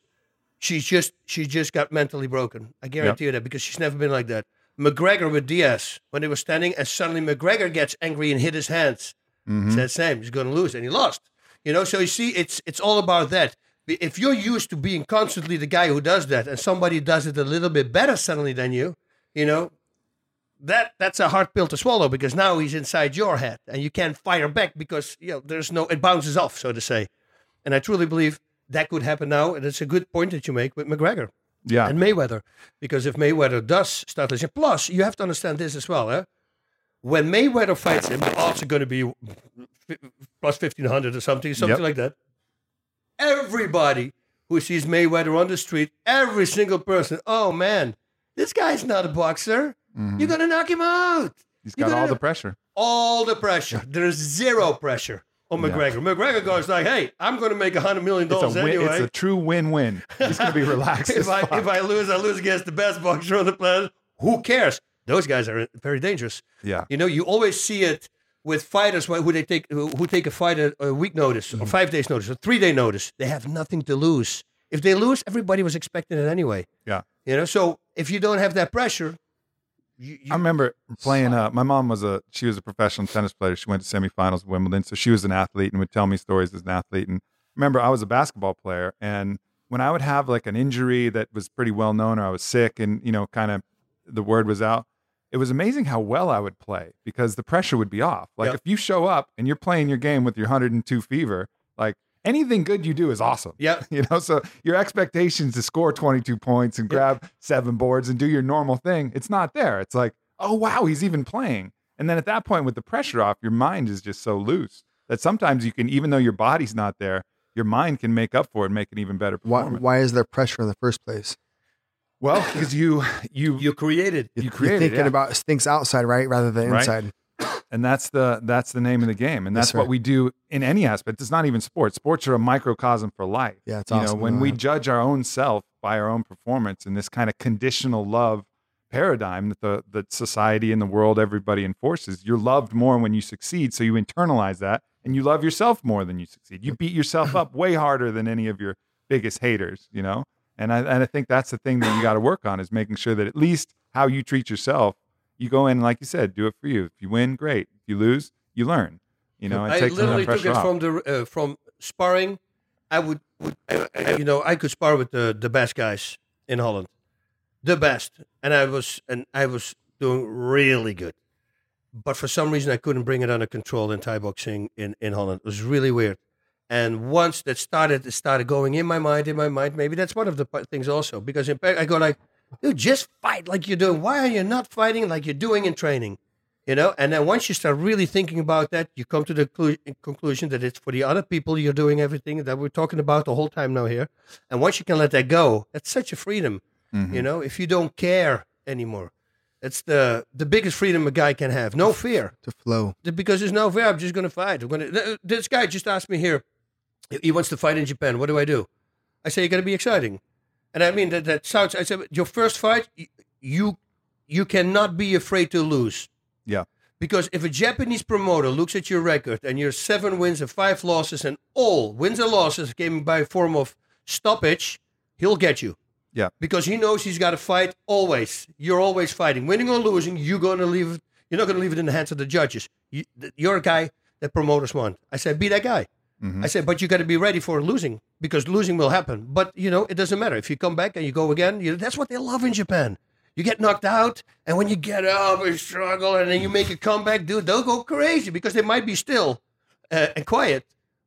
Speaker 2: She's just she just got mentally broken. I guarantee you that because she's never been like that." McGregor with Diaz when they were standing, and suddenly McGregor gets angry and hit his hands.
Speaker 1: Mhm.
Speaker 2: It's that same. He's going to lose, and he lost. You know, so you see, it's it's all about that. If you're used to being constantly the guy who does that, and somebody does it a little bit better suddenly than you, you know, that that's a hard pill to swallow because now he's inside your head, and you can't fire back because you know there's no it bounces off, so to say. And I truly believe that could happen now, and it's a good point that you make with McGregor
Speaker 1: Yeah.
Speaker 2: and Mayweather. Because if Mayweather does start listening, plus you have to understand this as well. Eh? When Mayweather fights him, the odds are going to be plus 1500 or something, something
Speaker 1: Yep.
Speaker 2: like that. Everybody who sees Mayweather on the street, every single person, oh man, this guy's not a boxer.
Speaker 1: Mhm.
Speaker 2: You're going to knock him out.
Speaker 1: He's
Speaker 2: you
Speaker 1: got all the pressure.
Speaker 2: All the pressure. There's zero pressure on
Speaker 1: Yeah.
Speaker 2: McGregor. McGregor goes like, hey, I'm going to make a $100 million
Speaker 1: It's a, win,
Speaker 2: anyway.
Speaker 1: it's a true win-win. He's going to be relaxed.
Speaker 2: if I
Speaker 1: fuck.
Speaker 2: if I lose, I lose against the best boxer on the planet. Who cares? Those guys are very dangerous.
Speaker 1: yeah.
Speaker 2: You know, you always see it with fighters who they take who take a fight at a week notice
Speaker 1: Mm-hmm.
Speaker 2: or five days notice or three day notice. They have nothing to lose. If they lose, everybody was expecting it anyway.
Speaker 1: Yeah.
Speaker 2: You know, so if you don't have that pressure, you, you
Speaker 1: I remember playing. Uh, my mom was a she was a professional tennis player. She went to semifinals of Wimbledon, so she was an athlete and would tell me stories as an athlete. And remember, I was a basketball player, and when I would have like an injury that was pretty well known, or I was sick, and you know, kind of the word was out. It was amazing how well I would play because the pressure would be off. Like
Speaker 2: Yep.
Speaker 1: if you show up and you're playing your game with your 102 fever, like anything good you do is awesome.
Speaker 2: yeah,
Speaker 1: You know, so your expectations to score 22 points and grab seven boards and do your normal thing, it's not there. It's like, oh, wow, he's even playing. And then at that point, with the pressure off, your mind is just so loose that sometimes you can, even though your body's not there, your mind can make up for it and make an even better
Speaker 3: Why,
Speaker 1: performance.
Speaker 3: why is there pressure in the first place?
Speaker 1: Well, because you, you,
Speaker 2: you created.
Speaker 1: you
Speaker 3: You're
Speaker 1: created
Speaker 3: thinking
Speaker 1: yeah.
Speaker 3: about things outside, right, rather than
Speaker 1: Right.
Speaker 3: inside.
Speaker 1: And that's the that's the name of the game, and
Speaker 3: Yes,
Speaker 1: that's
Speaker 3: sir.
Speaker 1: what we do in any aspect. It's not even sports. Sports are a microcosm for life.
Speaker 3: Yeah, it's
Speaker 1: you
Speaker 3: awesome.
Speaker 1: know when we
Speaker 3: that.
Speaker 1: judge our own self by our own performance in this kind of conditional love paradigm that the that society and the world everybody enforces you're loved more when you succeed so you internalize that and you love yourself more than you succeed you beat yourself up way harder than any of your biggest haters you know and i and i think that's the thing that you got to work on is making sure that at least how you treat yourself you go in like you said do it for you if you win great if you lose you learn you know
Speaker 2: I literally took it
Speaker 1: off.
Speaker 2: from the uh, from sparring. I would, would I- you know, I could spar with the the best guys in Holland, the best, and I was and I was doing really good. But for some reason, I couldn't bring it under control in Thai boxing in in Holland. It was really weird. And once that started, it started going in my mind, in my mind. Maybe that's one of the things also because in fact, I go like, dude, just fight like you're doing. Why are you not fighting like you're doing in training? you know and then once you start really thinking about that you come to the clu- conclusion that it's for the other people you're doing everything that we're talking about the whole time now here. And once you can let that go that's such a freedom
Speaker 1: Mhm.
Speaker 2: you know if you don't care anymore. It's the the biggest freedom a guy can have. No fear.
Speaker 3: to flow.
Speaker 2: because there's no fear. I'm just going to fight. I'm going to this guy just asked me here he wants to fight in japan. What do i do? I say you got to be exciting and i mean that that sounds i said your first fight you you cannot be afraid to lose
Speaker 1: Yeah.
Speaker 2: because if a Japanese promoter looks at your record and you're seven wins and five losses, and all wins and losses came by form of stoppage, he'll get you.
Speaker 1: Yeah.
Speaker 2: Because he knows he's got to fight always. You're always fighting, winning or losing. You're gonna leave. You're not gonna leave it in the hands of the judges. You, you're a guy that promoters want. I said, be that guy.
Speaker 1: Mhm.
Speaker 2: I said, but you got to be ready for losing because losing will happen. But you know, it doesn't matter if you come back and you go again. You, that's what they love in Japan. You get knocked out, and when you get up and struggle, and then you make a comeback, dude, they'll go crazy because they might be still uh, and quiet.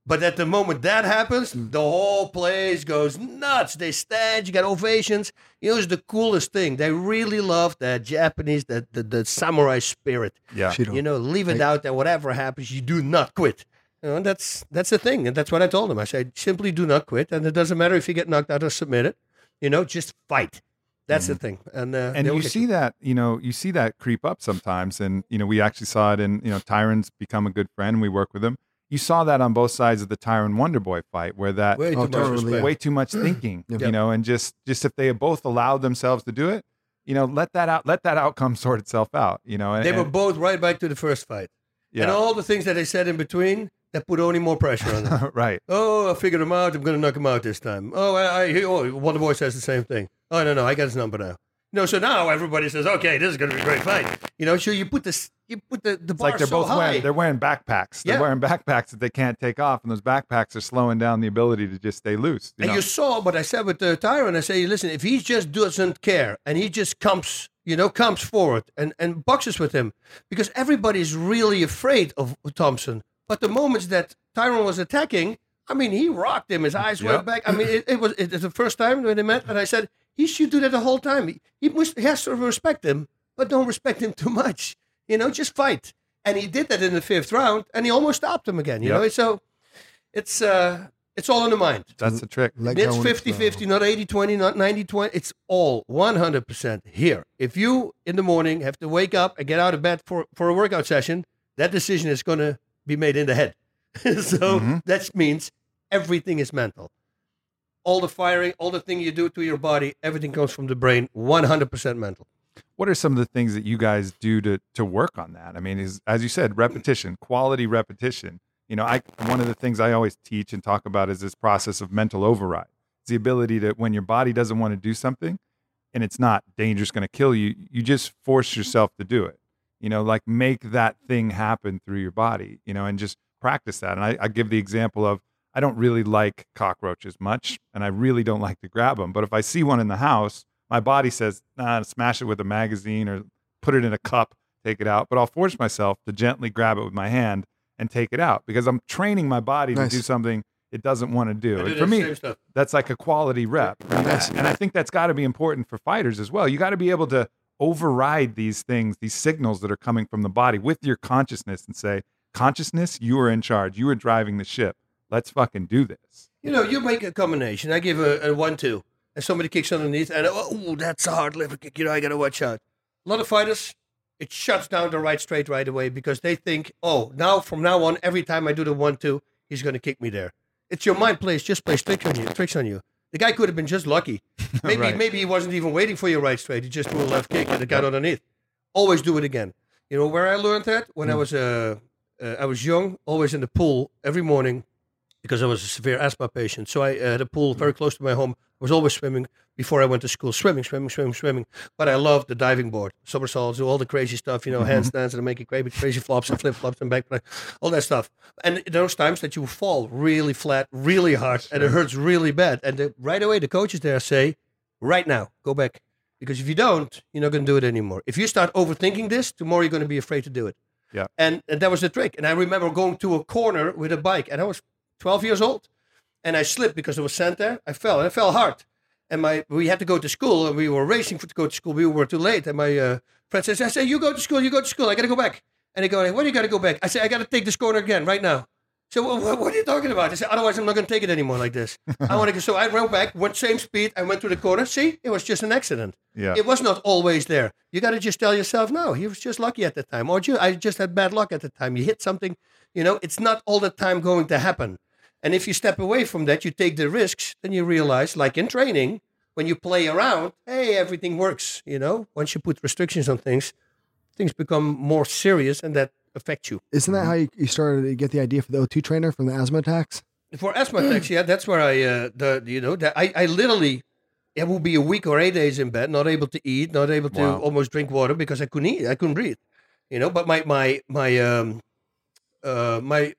Speaker 2: But at the moment that happens, the whole place goes nuts. They stand, you got ovations. You know, it's the coolest thing. They really love that Japanese, that the, the samurai spirit.
Speaker 1: yeah
Speaker 3: Shido.
Speaker 2: You know, leave it
Speaker 3: Right.
Speaker 2: out that whatever happens, you do not quit. You know, and that's that's the thing, and that's what I told him. I said, simply do not quit, and it doesn't matter if you get knocked out or submitted. You know, just fight. That's the thing. And uh,
Speaker 1: and
Speaker 2: they'll
Speaker 1: you see that you know you see that creep up sometimes and you know we actually saw it in you know tyron's become a good friend we work with him you saw that on both sides of the tyron wonderboy fight where that
Speaker 2: way too
Speaker 3: Oh,
Speaker 2: much
Speaker 3: totally,
Speaker 1: way too much thinking
Speaker 3: Yeah.
Speaker 1: you know and just just if they had both allowed themselves to do it you know let that out let that outcome sort itself out you know and,
Speaker 2: They were
Speaker 1: and-
Speaker 2: both right back to the first fight,
Speaker 1: yeah
Speaker 2: and all the things that they said in between that put only more pressure on them.
Speaker 1: right
Speaker 2: oh, I figured him out. I'm going to knock him out this time. Oh, I, I oh, Wonderboy says the same thing. Oh no, no, I got his number now. No, so now everybody says, okay, this is going to be a great fight. You know, so you put this, you put the the
Speaker 1: it's
Speaker 2: bar
Speaker 1: like they're
Speaker 2: so
Speaker 1: both
Speaker 2: high.
Speaker 1: wearing they're wearing backpacks they're
Speaker 2: Yeah.
Speaker 1: wearing backpacks that they can't take off and those backpacks are slowing down the ability to just stay loose you
Speaker 2: and
Speaker 1: know?
Speaker 2: you saw what I said with the Tyron. I say, listen, if he just doesn't care and he just comes, you know, comes forward and, and boxes with him, because everybody's really afraid of Thompson. But the moments that Tyrone was attacking, I mean, he rocked him. His eyes
Speaker 1: Yeah.
Speaker 2: went back. I mean, it, it was it, it's the first time when they met, and I said he should do that the whole time. He, he, must, he has to respect him, but don't respect him too much. You know, just fight. And he did that in the fifth round, and he almost stopped him again. You
Speaker 1: Yep.
Speaker 2: know, so it's uh, it's all in the mind.
Speaker 1: that's the trick
Speaker 3: Let
Speaker 2: It's
Speaker 3: go and
Speaker 2: 50
Speaker 3: flow.
Speaker 2: 50, not 80 20, not 90 20. It's all 100% here. If you in the morning have to wake up and get out of bed for, for a workout session, that decision is going to be made in the head. so
Speaker 1: Mhm.
Speaker 2: that means everything is mental. All the firing, all the thing you do to your body, everything comes from the brain, 100% mental.
Speaker 1: what are some of the things that you guys do to to work on that? I mean, is as you said, repetition, quality repetition. You know, I one of the things I always teach and talk about is this process of mental override. It's the ability to when your body doesn't want to do something and it's not dangerous going to kill you, you just force yourself to do it. You know, like make that thing happen through your body, you know, and just practice that. And I, I give the example of I don't really like cockroaches much, and I really don't like to grab them. But if I see one in the house, my body says, nah, smash it with a magazine or put it in a cup, take it out. But I'll force myself to gently grab it with my hand and take it out because I'm training my body
Speaker 3: Nice.
Speaker 1: to do something it doesn't want to do.
Speaker 2: Do
Speaker 1: And for me, that's like a quality rep.
Speaker 3: Nice.
Speaker 1: And I think that's got to be important for fighters as well. You got to be able to override these things, these signals that are coming from the body with your consciousness and say, consciousness, you are in charge. You are driving the ship. Let's fucking do this.
Speaker 2: You know, you make a combination. I give a, a one-two, and somebody kicks underneath, and oh, that's a hard liver kick. You know, I got to watch out. A lot of fighters, it shuts down the right straight right away because they think, oh, now from now on, every time I do the one two, he's to kick me there. It's your mind plays just plays tricks on you. Tricks on you. The guy could have been just lucky. Maybe
Speaker 1: Right.
Speaker 2: maybe he wasn't even waiting for your right straight. He just threw a left kick and it got underneath. Always do it again. You know where I learned that when I was uh, uh, I was young, always in the pool every morning because I was a severe asthma patient. So I uh, had a pool very close to my home. I was always swimming before I went to school. Swimming, swimming, swimming, swimming. But I loved the diving board, somersaults, do all the crazy stuff. You know, mm-hmm. handstands and making crazy, crazy flops and flip flops and back, all that stuff. And those times that you fall really flat, really hard, and it hurts really bad. And the, right away, the coaches there say, "Right now, go back." Because if you don't, you're not going to do it anymore. If you start overthinking this, tomorrow you're going to be afraid to do it.
Speaker 1: Yeah.
Speaker 2: And, and that was the trick. And I remember going to a corner with a bike, and I was 12 years old, and I slipped because it was sand there. I fell, and I fell hard. And my we had to go to school, and we were racing for, to go to school. We were too late, and my uh, friend says, "I say you go to school, you go to school. I got to go back." And they go, "Where do you got to go back?" I say, "I got to take this corner again right now." So "Wha- wha- what, are you talking about? I said, "Otherwise, I'm not going to take it anymore like this. I want to go." So I ran back, went same speed. I went to the corner. See, it was just an accident.
Speaker 1: Yeah.
Speaker 2: It was not always there. You got to just tell yourself, no, he was just lucky at the time. Or you, I just had bad luck at the time. You hit something, you know, it's not all the time going to happen. And if you step away from that, you take the risks, then you realize, like in training, when you play around, hey, everything works. You know, once you put restrictions on things, things become more serious and that affects you.
Speaker 3: Isn't that how you, you started to get the idea for the O2 trainer from the asthma attacks?
Speaker 2: For asthma attacks, yeah, that's where I, uh, the you know, that I, I literally, it will be a week or eight days in bed, not able to eat, not able to
Speaker 1: Wow.
Speaker 2: almost drink water because I couldn't eat, I couldn't breathe, you know. But my my my um, uh, my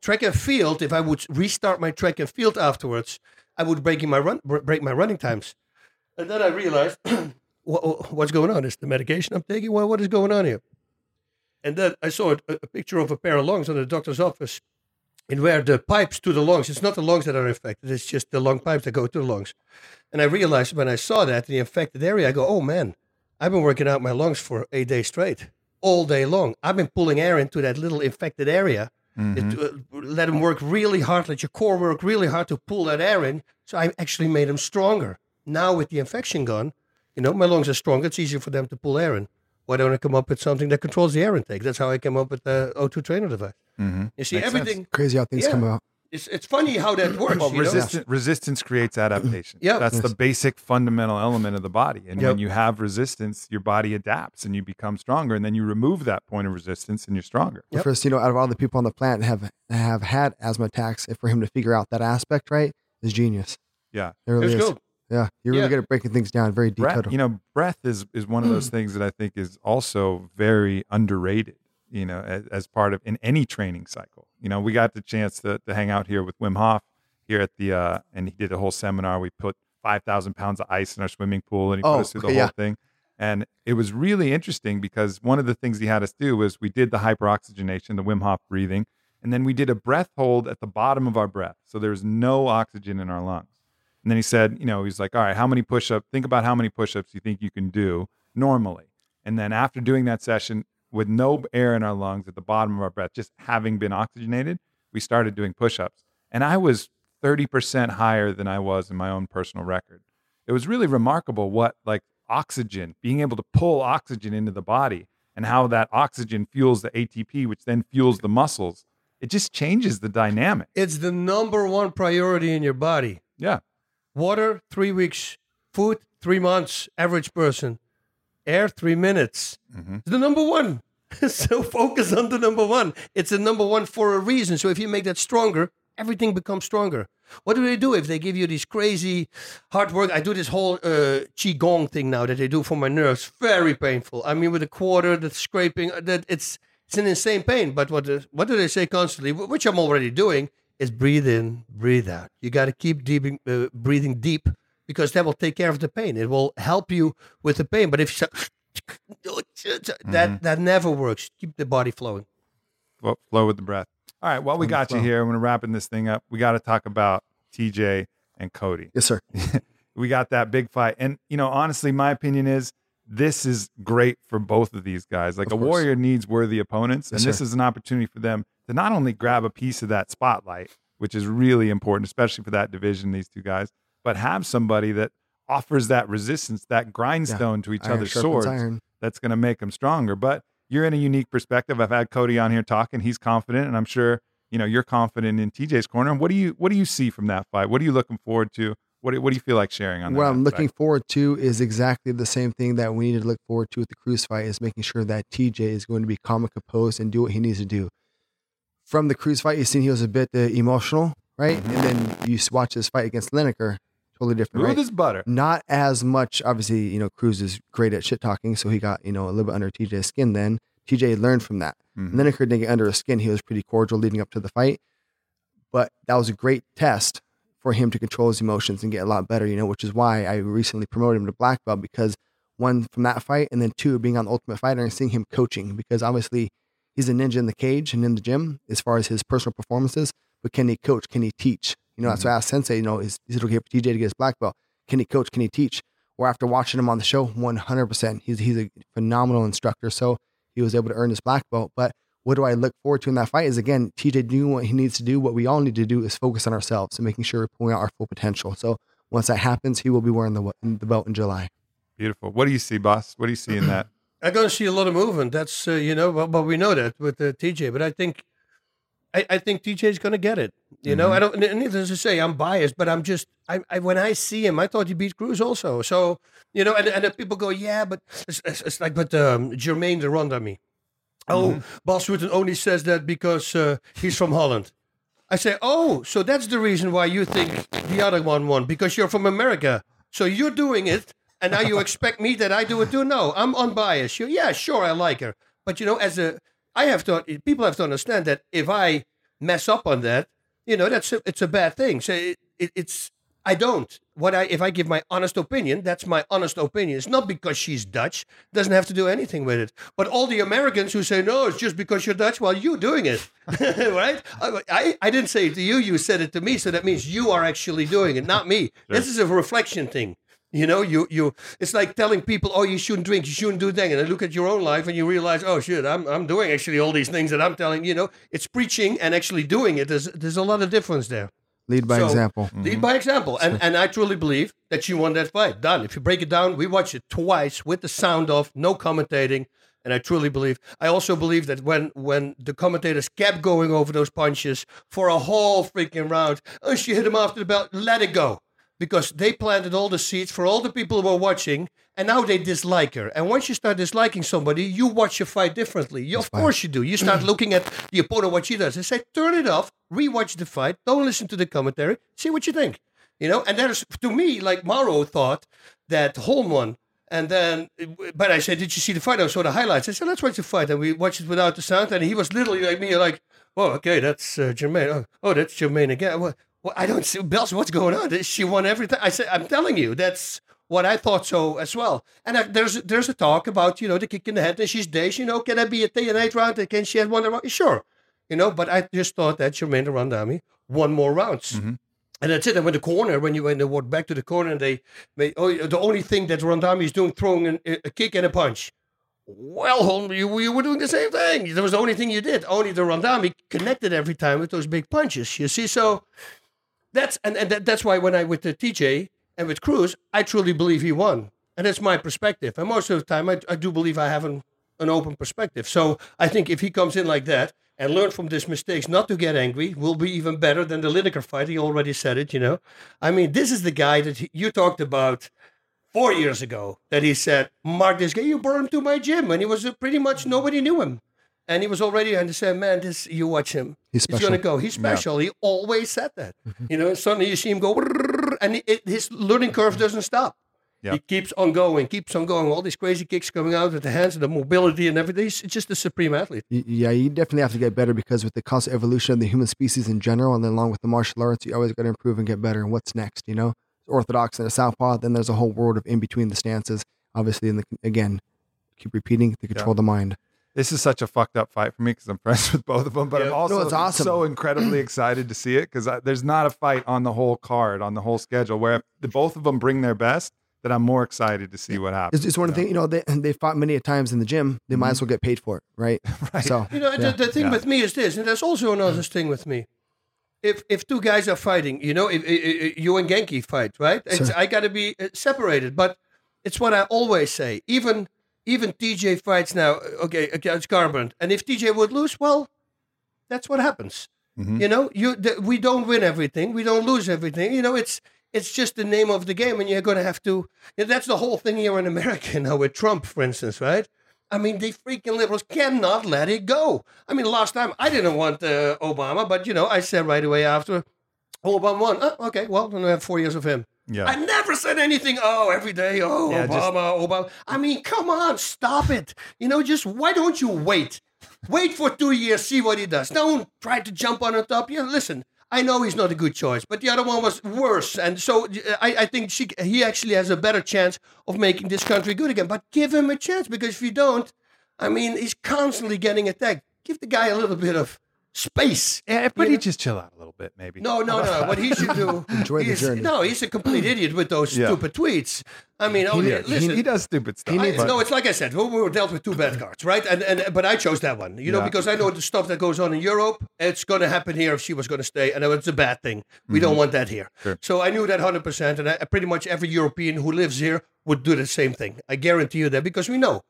Speaker 2: track and field, if I would restart my track and field afterwards, I would break my run, break my running times, and then I realized what, what's going on. Is the medication I'm taking? Well, what is going on here? And then I saw a, a picture of a pair of lungs in the doctor's office and where the pipes to the lungs, it's not the lungs that are infected, it's just the lung pipes that go to the lungs. And I realized when I saw that in the infected area, I go, oh man, I've been working out my lungs for eight days straight, all day long. I've been pulling air into that little infected area. It, uh, let them work really hard, let your core work really hard to pull that air in. So I actually made them stronger. Now with the infection gone, you know, my lungs are stronger. It's easier for them to pull air in. Why don't I come up with something that controls the air intake? That's how I came up with the O2 trainer device.
Speaker 1: Mm-hmm.
Speaker 2: You see,
Speaker 1: Makes sense.
Speaker 2: everything.
Speaker 3: Crazy how things
Speaker 2: Yeah.
Speaker 3: come about.
Speaker 2: It's it's funny how that works.
Speaker 1: Well,
Speaker 2: you know?
Speaker 1: resistance, resistance creates adaptation.
Speaker 2: Yeah.
Speaker 1: That's the basic fundamental element of the body. And when you have resistance, your body adapts and you become stronger. And then you remove that point of resistance and you're stronger.
Speaker 2: Yep.
Speaker 3: First, you know, out of all the people on the planet have have had asthma attacks, and for him to figure out that aspect right is genius.
Speaker 1: Yeah.
Speaker 3: It really
Speaker 2: It's
Speaker 3: is.
Speaker 2: cool.
Speaker 3: Yeah, you're really
Speaker 2: Yeah.
Speaker 3: good at breaking things down. Very
Speaker 1: Breath,
Speaker 3: detailed.
Speaker 1: you know, breath is, is one of those things that I think is also very underrated, you know, as, as part of in any training cycle. You know, we got the chance to, to hang out here with Wim Hof here at the, uh, and he did a whole seminar. We put 5,000 pounds of ice in our swimming pool and he put
Speaker 3: Oh,
Speaker 1: us through the
Speaker 3: okay,
Speaker 1: whole thing. And it was really interesting because one of the things he had us do was we did the hyperoxygenation, the Wim Hof breathing, and then we did a breath hold at the bottom of our breath. So there was no oxygen in our lungs. And then he said, you know, he's like, all right, how many push ups? Think about how many push ups you think you can do normally. And then after doing that session with no air in our lungs at the bottom of our breath, just having been oxygenated, we started doing push ups. And I was 30% higher than I was in my own personal record. It was really remarkable what, like, oxygen, being able to pull oxygen into the body and how that oxygen fuels the ATP, which then fuels the muscles. It just changes the dynamic.
Speaker 2: It's the number one priority in your body.
Speaker 1: Yeah.
Speaker 2: Water, three weeks. Food, three months. Average person. Air, three minutes.
Speaker 1: Mhm.
Speaker 2: The number one. so focus on the number one. It's the number one for a reason. So if you make that stronger, everything becomes stronger. What do they do if they give you these crazy hard work? I do this whole uh, qigong thing now that they do for my nerves. Very painful. I mean, with a quarter, the scraping, uh, that it's it's an insane pain. But what the, what do they say constantly? Which I'm already doing is breathe in, breathe out. You got to keep deep, uh, breathing deep because that will take care of the pain. It will help you with the pain. But if you say, that mm-hmm. that never works. Keep the body flowing.
Speaker 1: Flow, flow with the breath. All right. Well, we
Speaker 3: the
Speaker 1: got you here. I'm going to wrapping this thing up. We got to talk about TJ and Cody.
Speaker 3: yes, sir.
Speaker 1: we got that big fight. And, you know, honestly, my opinion is this is great for both of these guys. Like
Speaker 3: Of
Speaker 1: a
Speaker 3: course.
Speaker 1: warrior needs worthy opponents.
Speaker 3: Yes,
Speaker 1: and this
Speaker 3: sir.
Speaker 1: is an opportunity for them to not only grab a piece of that spotlight, which is really important, especially for that division, these two guys, but have somebody that offers that resistance, that grindstone to each
Speaker 3: Iron
Speaker 1: other's swords
Speaker 3: iron.
Speaker 1: that's going to make them stronger. But you're in a unique perspective. I've had Cody on here talking. He's confident, and I'm sure you know you're confident in TJ's corner. What do you what do you see from that fight? What are you looking forward to? What do, what do you feel like sharing on that?
Speaker 3: What I'm looking forward to is exactly the same thing that we need to look forward to with the Cruz fight is making sure that TJ is going to be calm and composed and do what he needs to do. From the Cruz fight, you seen he was a bit uh, emotional, right? And then you watch this fight against Lineker, totally different,
Speaker 1: Smooth
Speaker 3: right?
Speaker 1: as butter.
Speaker 3: Not as much, obviously, you know, Cruz is great at shit talking, so he got, you know, a little bit under TJ's skin then. TJ learned from that.
Speaker 1: Mhm.
Speaker 3: Lineker didn't get under his skin. He was pretty cordial leading up to the fight. But that was a great test for him to control his emotions and get a lot better, you know, which is why I recently promoted him to black belt because one from that fight and then two being on the Ultimate Fighter and seeing him coaching because obviously he's a ninja in the cage and in the gym as far as his personal performances, but can he coach? Can he teach? You know, that's why I asked Sensei, you know, is, is it okay for TJ to get his black belt? Can he coach? Can he teach? Or after watching him on the show, 100%. He's, he's a phenomenal instructor. So he was able to earn his black belt. But what do I look forward to in that fight is again, TJ doing what he needs to do. What we all need to do is focus on ourselves and making sure we're pulling out our full potential. So once that happens, he will be wearing the, the belt in July.
Speaker 1: Beautiful. What do you see, boss? What do you see in that?
Speaker 2: I'm going to see a lot of movement. That's uh, you know, but, but we know that with uh, TJ. But I think, I, I think is going to get it. You know, I don't. Needless to say, I'm biased, but I'm just. I, I when I see him, I thought he beat Cruz also. So you know, and and then people go, yeah, but it's, it's, it's like, but um, Germaine de Randamie. Oh, Bas Rutten only says that because uh, he's from Holland. I say, oh, so that's the reason why you think the other one won because you're from America. So you're doing it, and now you expect me that I do it too? No, I'm unbiased. You, yeah, sure, I like her, but you know, as a, I have to, people have to understand that if I mess up on that, you know, that's a, it's a bad thing. So it, it, it's, I don't. What I, if I give my honest opinion, that's my honest opinion. It's not because she's Dutch. Doesn't have to do anything with it. But all the Americans who say no, it's just because you're Dutch. Well, you're doing it, right? I, I, I didn't say it to you. You said it to me. So that means you are actually doing it, not me. This is a reflection thing. You know, you you. It's like telling people, "Oh, you shouldn't drink, you shouldn't do that," and then look at your own life and you realize, "Oh shit, I'm I'm doing actually all these things that I'm telling." You know, it's preaching and actually doing it. There's there's a lot of difference there.
Speaker 3: Lead by
Speaker 2: So-
Speaker 3: example.
Speaker 2: Lead mm-hmm. by example. And and I truly believe that you won that fight. Done. If you break it down, we watched it twice with the sound off, no commentating. And I truly believe. I also believe that when when the commentators kept going over those punches for a whole freaking round, oh, she hit him after the belt. Let it go, because they planted all the seeds for all the people who were watching, and now they dislike her. And once you start disliking somebody, you watch a fight differently. You, of course you do. You start looking at the opponent, what she does, and say, turn it off, rewatch the fight, don't listen to the commentary, see what you think. You know, and that is to me like Mauro thought that Holm won, and then but I said, did you see the fight? I saw the highlights. I said, let's watch the fight, and we watched it without the sound, and he was literally like me, like, oh, okay, that's uh, Germaine. Oh, oh, that's Germaine again. Well, well, I don't see Bells. What's going on? She won everything. I said, I'm telling you, that's what I thought so as well. And I, there's there's a talk about you know the kick in the head, and she's days. You know, can I be a day and eight round? And can she have one round? Sure. You know, but I just thought that Germaine Randamie one more rounds. Mm-hmm. And that's it. And when the corner, when you when they walk back to the corner, and they, they oh, the only thing that Randamie is doing, throwing an, a kick and a punch. Well, Holm, you, you were doing the same thing. That was the only thing you did. Only the Randamie connected every time with those big punches. You see, so that's and, and that, that's why when I with the TJ and with Cruz, I truly believe he won, and that's my perspective. And most of the time, I, I do believe I have an an open perspective. So I think if he comes in like that and learn from his mistakes, not to get angry, will be even better than the Lineker fight. He already said it, you know. I mean, this is the guy that he, you talked about four years ago that he said, Mark, this guy, you brought him to my gym. And he was pretty much nobody knew him. And he was already, and they said, man, this, you watch him.
Speaker 3: He's
Speaker 2: going to go. He's special. He always said that. Mm-hmm. You know, suddenly you see him go, and it, it- his learning curve doesn't stop.
Speaker 1: Yeah.
Speaker 2: He keeps on going, keeps on going. All these crazy kicks coming out with the hands and the mobility and everything. He's just a supreme athlete.
Speaker 3: Yeah, you definitely have to get better because with the constant evolution of the human species in general, and then along with the martial arts, you always got to improve and get better. And what's next? You know, orthodox and a southpaw. Then there's a whole world of in between the stances. Obviously, the again, keep repeating to control the mind.
Speaker 1: This is such a fucked up fight for me because I'm friends with both of them, but I'm also
Speaker 3: No, it's awesome.
Speaker 1: so incredibly excited to see it because there's not a fight on the whole card, on the whole schedule, where if the both of them bring their best, that I'm more excited to see what happens.
Speaker 3: It's, it's one of the things, you know, they, they fought many a times in the gym. They might as well get paid for it, right?
Speaker 1: Right.
Speaker 3: So,
Speaker 2: You know,
Speaker 3: yeah.
Speaker 2: the, the thing
Speaker 1: Yeah.
Speaker 2: with me is this, and there's also another thing with me. If if two guys are fighting, you know, if, if, if you and Genki fight, right? It's,
Speaker 3: Sure.
Speaker 2: I got to be uh, separated, but it's what I always say. Even even TJ fights now, okay, against Garbrandt, and if TJ would lose, well, that's what happens.
Speaker 1: Mhm.
Speaker 2: You know, you th- we don't win everything, we don't lose everything. You know, it's it's just the name of the game, and you're going to have to. You know, that's the whole thing here in America now with Trump, for instance, right? I mean, the freaking liberals cannot let it go. I mean, last time I didn't want uh, Obama, but you know, I said right away after Obama won. Oh, okay, well, then I have four years of him.
Speaker 1: Yeah.
Speaker 2: I never said anything. Oh, every day. Oh,
Speaker 1: Yeah, just-
Speaker 2: Obama, Obama. I mean, come on, stop it. You know, just why don't you wait? Wait for two years, see what he does. Don't try to jump on the top. Yeah, listen. I know he's not a good choice, but the other one was worse, and so uh, I, I think she, he actually has a better chance of making this country good again. But give him a chance because if you don't, I mean, he's constantly getting attacked. Give the guy a little bit of space.
Speaker 1: yeah, but
Speaker 2: you
Speaker 1: he
Speaker 2: know?
Speaker 1: just chill out a little bit, maybe.
Speaker 2: No, no, no. What he should do?
Speaker 3: Enjoy the journey.
Speaker 2: No, he's a complete idiot with those
Speaker 1: Yeah.
Speaker 2: stupid tweets. I mean, oh,
Speaker 1: Yeah,
Speaker 2: listen.
Speaker 1: he, he does stupid stuff.
Speaker 2: I, no, it's like I said. We were dealt with two bad cards, right? And and but I chose that one, you know, because I know the stuff that goes on in Europe. It's going to happen here if she was going to stay, and it's a bad thing. We
Speaker 1: Mm-hmm.
Speaker 2: don't want that here.
Speaker 1: Sure.
Speaker 2: So I knew that hundred percent, and I, pretty much every European who lives here would do the same thing. I guarantee you that because we know.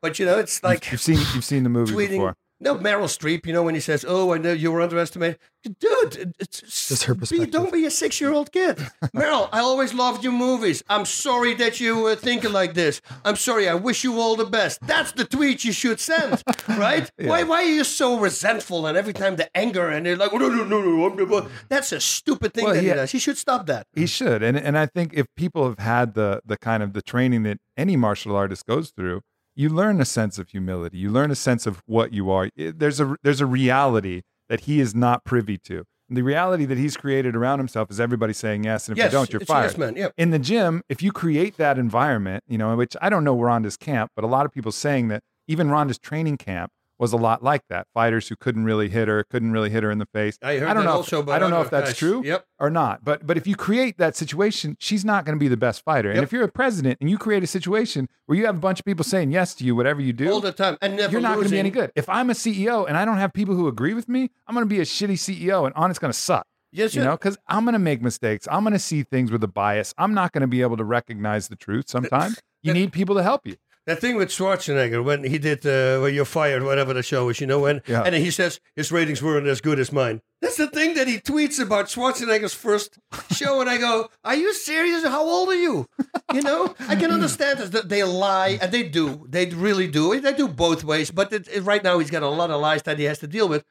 Speaker 2: But you know, it's like
Speaker 1: you've seen you've seen the movie
Speaker 2: tweeting.
Speaker 1: before.
Speaker 2: No, Meryl Streep, you know, when he says, Oh, I know you were underestimated. Dude, it's
Speaker 3: Just her
Speaker 2: be,
Speaker 3: perspective.
Speaker 2: don't be a six year old kid. Meryl, I always loved your movies. I'm sorry that you were thinking like this. I'm sorry. I wish you all the best. That's the tweet you should send, right? Why, why are you so resentful and every time the anger and they're like, oh, no, no, no, no. I'm That's a stupid thing
Speaker 1: Well,
Speaker 2: that
Speaker 1: yeah.
Speaker 2: he does. He should stop that.
Speaker 1: He should, and and I think if people have had the the kind of the training that any martial artist goes through, you learn a sense of humility. You learn a sense of what you are. There's a there's a reality that he is not privy to. And the reality that he's created around himself is everybody saying yes, and if
Speaker 2: Yes,
Speaker 1: you don't, you're fired.
Speaker 2: yes. Yeah.
Speaker 1: in the gym, if you create that environment, you know, which I don't know Ronda's camp, but a lot of people saying that even Ronda's training camp was a lot like that. Fighters who couldn't really hit her, couldn't really hit her in the face.
Speaker 2: I heard
Speaker 1: don't know.
Speaker 2: also
Speaker 1: if, I don't know if that's true
Speaker 2: Yep.
Speaker 1: or not. But but if you create that situation, she's not going to be the best fighter. And if you're a president and you create a situation where you have a bunch of people saying yes to you, whatever you do,
Speaker 2: All the time. And never
Speaker 1: you're not going to be any good. If I'm a CEO and I don't have people who agree with me, I'm going to be a shitty CEO, and Onnit's going to suck.
Speaker 2: Yes,
Speaker 1: You know, because I'm going to make mistakes. I'm going to see things with a bias. I'm not going to be able to recognize the truth sometimes. You need people to help you.
Speaker 2: That thing with Schwarzenegger when he did uh, "When You're Fired," whatever the show is, you know, when
Speaker 1: Yeah.
Speaker 2: and then he says his ratings weren't as good as mine. That's the thing that he tweets about Schwarzenegger's first show, and I go, "Are you serious? How old are you?" You know, I can understand that they lie, and they do, they really do. They do both ways, but it, it- right now he's got a lot of lies that he has to deal with.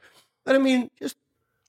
Speaker 2: But I mean, just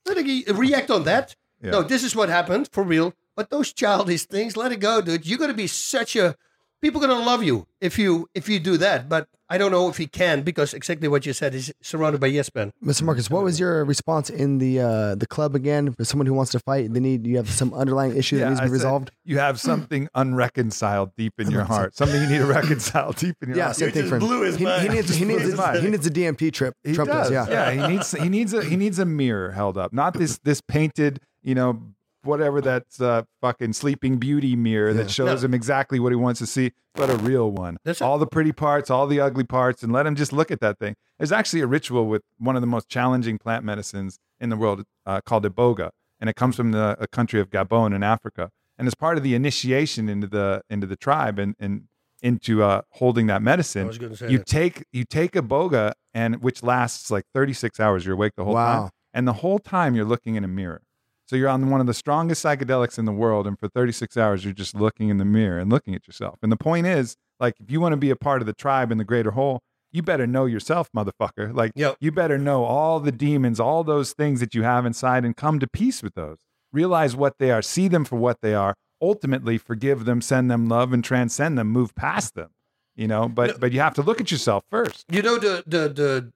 Speaker 2: let it react on that.
Speaker 1: Yeah.
Speaker 2: No, this is what happened for real. But those childish things, let it go, dude. You're gonna be such a people are gonna love you if you if you do that. But I don't know if he can because exactly what you said is surrounded by yes men.
Speaker 3: Mr. Marcus, what was your response in the uh, the club again for someone who wants to fight? They need you have some underlying issue that needs to be resolved.
Speaker 1: You have something unreconciled deep in your heart. Something you need to reconcile deep in your
Speaker 3: Yeah,
Speaker 1: heart.
Speaker 3: same thing
Speaker 2: just
Speaker 3: for him.
Speaker 2: blew his
Speaker 3: he, he needs he needs
Speaker 1: his
Speaker 3: he needs a DMT trip.
Speaker 1: He
Speaker 3: Trump
Speaker 1: does.
Speaker 3: does, yeah.
Speaker 1: he needs he needs a he needs a mirror held up, not this this painted, you know, whatever that's uh, fucking Sleeping Beauty mirror
Speaker 3: Yeah.
Speaker 1: that shows
Speaker 2: No.
Speaker 1: him exactly what he wants to see, but a real one.
Speaker 2: That's
Speaker 1: all the pretty parts, all the ugly parts, and let him just look at that thing. There's actually a ritual with one of the most challenging plant medicines in the world uh, called iboga, and it comes from the a country of Gabon in Africa, and as part of the initiation into the into the tribe and and into uh, holding that medicine,
Speaker 2: was gonna say
Speaker 1: you
Speaker 2: that.
Speaker 1: take you take iboga and which lasts like 36 hours you're awake the whole
Speaker 3: Wow.
Speaker 1: time and the whole time you're looking in a mirror so you're on one of the strongest psychedelics in the world and for 36 hours you're just looking in the mirror and looking at yourself and the point is like if you want to be a part of the tribe and the greater whole you better know yourself motherfucker like
Speaker 2: Yep.
Speaker 1: you better know all the demons all those things that you have inside and come to peace with those realize what they are see them for what they are ultimately forgive them send them love and transcend them move past them you know but
Speaker 2: No.
Speaker 1: but you have to look at yourself first
Speaker 2: You know the the the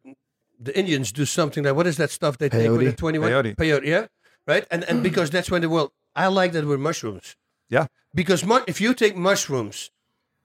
Speaker 2: the Indians do something like what is that stuff they take with the
Speaker 3: Peyote.
Speaker 1: Peyote.
Speaker 2: yeah, right? And and because that's when the world. I like that with mushrooms.
Speaker 1: Yeah.
Speaker 2: Because mu- if you take mushrooms,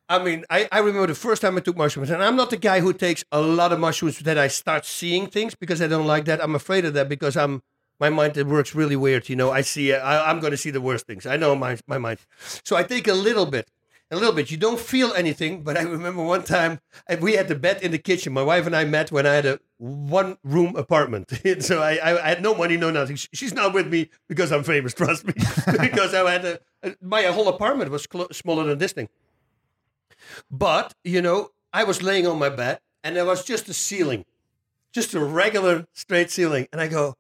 Speaker 2: I mean, I, I remember the first time I took mushrooms, and I'm not the guy who takes a lot of mushrooms that I start seeing things because I don't like that. I'm afraid of that because I'm my mind it works really weird. You know, I see I, I'm going to see the worst things. I know my my mind, so I take a little bit. A little bit. You don't feel anything, but I remember one time we had the bed in the kitchen. My wife and I met when I had a one room apartment. so I, I, I had no money, no nothing. She's not with me because I'm famous, trust me. because I had a, my whole apartment was smaller than this thing. But, you know, I was laying on my bed and there was just a ceiling, just a regular straight ceiling. And I go,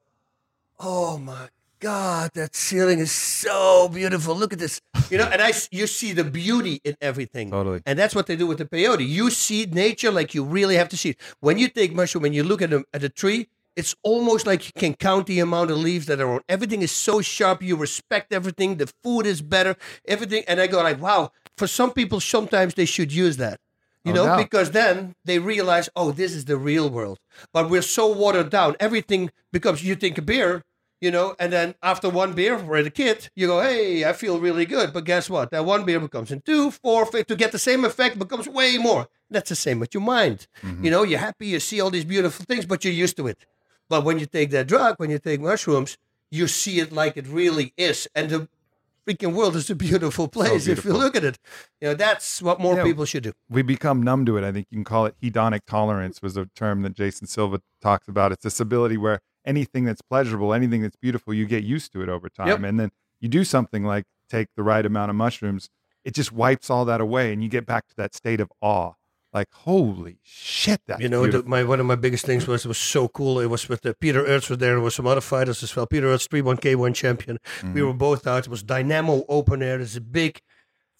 Speaker 2: oh my God, that ceiling is so beautiful. Look at this. You know, and I, you see the beauty in everything.
Speaker 1: Totally.
Speaker 2: And that's what they do with the peyote. You see nature like you really have to see it. When you take mushroom and you look at a, at a tree, it's almost like you can count the amount of leaves that are on. Everything is so sharp. You respect everything. The food is better. Everything. And I go like, wow. For some people, sometimes they should use that. You
Speaker 1: No
Speaker 2: know,
Speaker 1: doubt.
Speaker 2: because then they realize, oh, this is the real world. But we're so watered down. Everything becomes. You think a beer, you know, and then after one beer for the kid, you go, hey, I feel really good. But guess what? That one beer becomes in two, four, five, to get the same effect becomes way more. That's the same with your mind.
Speaker 1: Mm-hmm.
Speaker 2: You know, you're happy, you see all these beautiful things, but you're used to it. But when you take that drug, when you take mushrooms, you see it like it really is. And the freaking world is a beautiful place if you look at it. You know, that's what more
Speaker 1: Yeah.
Speaker 2: people should do.
Speaker 1: we become numb to it. I think you can call it hedonic tolerance was a term that Jason Silva talks about. It's this ability where anything that's pleasurable, anything that's beautiful, you get used to it over time.
Speaker 2: Yep.
Speaker 1: And then you do something like take the right amount of mushrooms, it just wipes all that away and you get back to that state of awe. Like, holy shit, That
Speaker 2: You know, the, my one of my biggest things was it was so cool. It was with uh, Peter Aerts was there. There was some other fighters as well. Peter Aerts, three one K one champion.
Speaker 1: Mm-hmm.
Speaker 2: We were both out. It was Dynamo Open Air. There's a big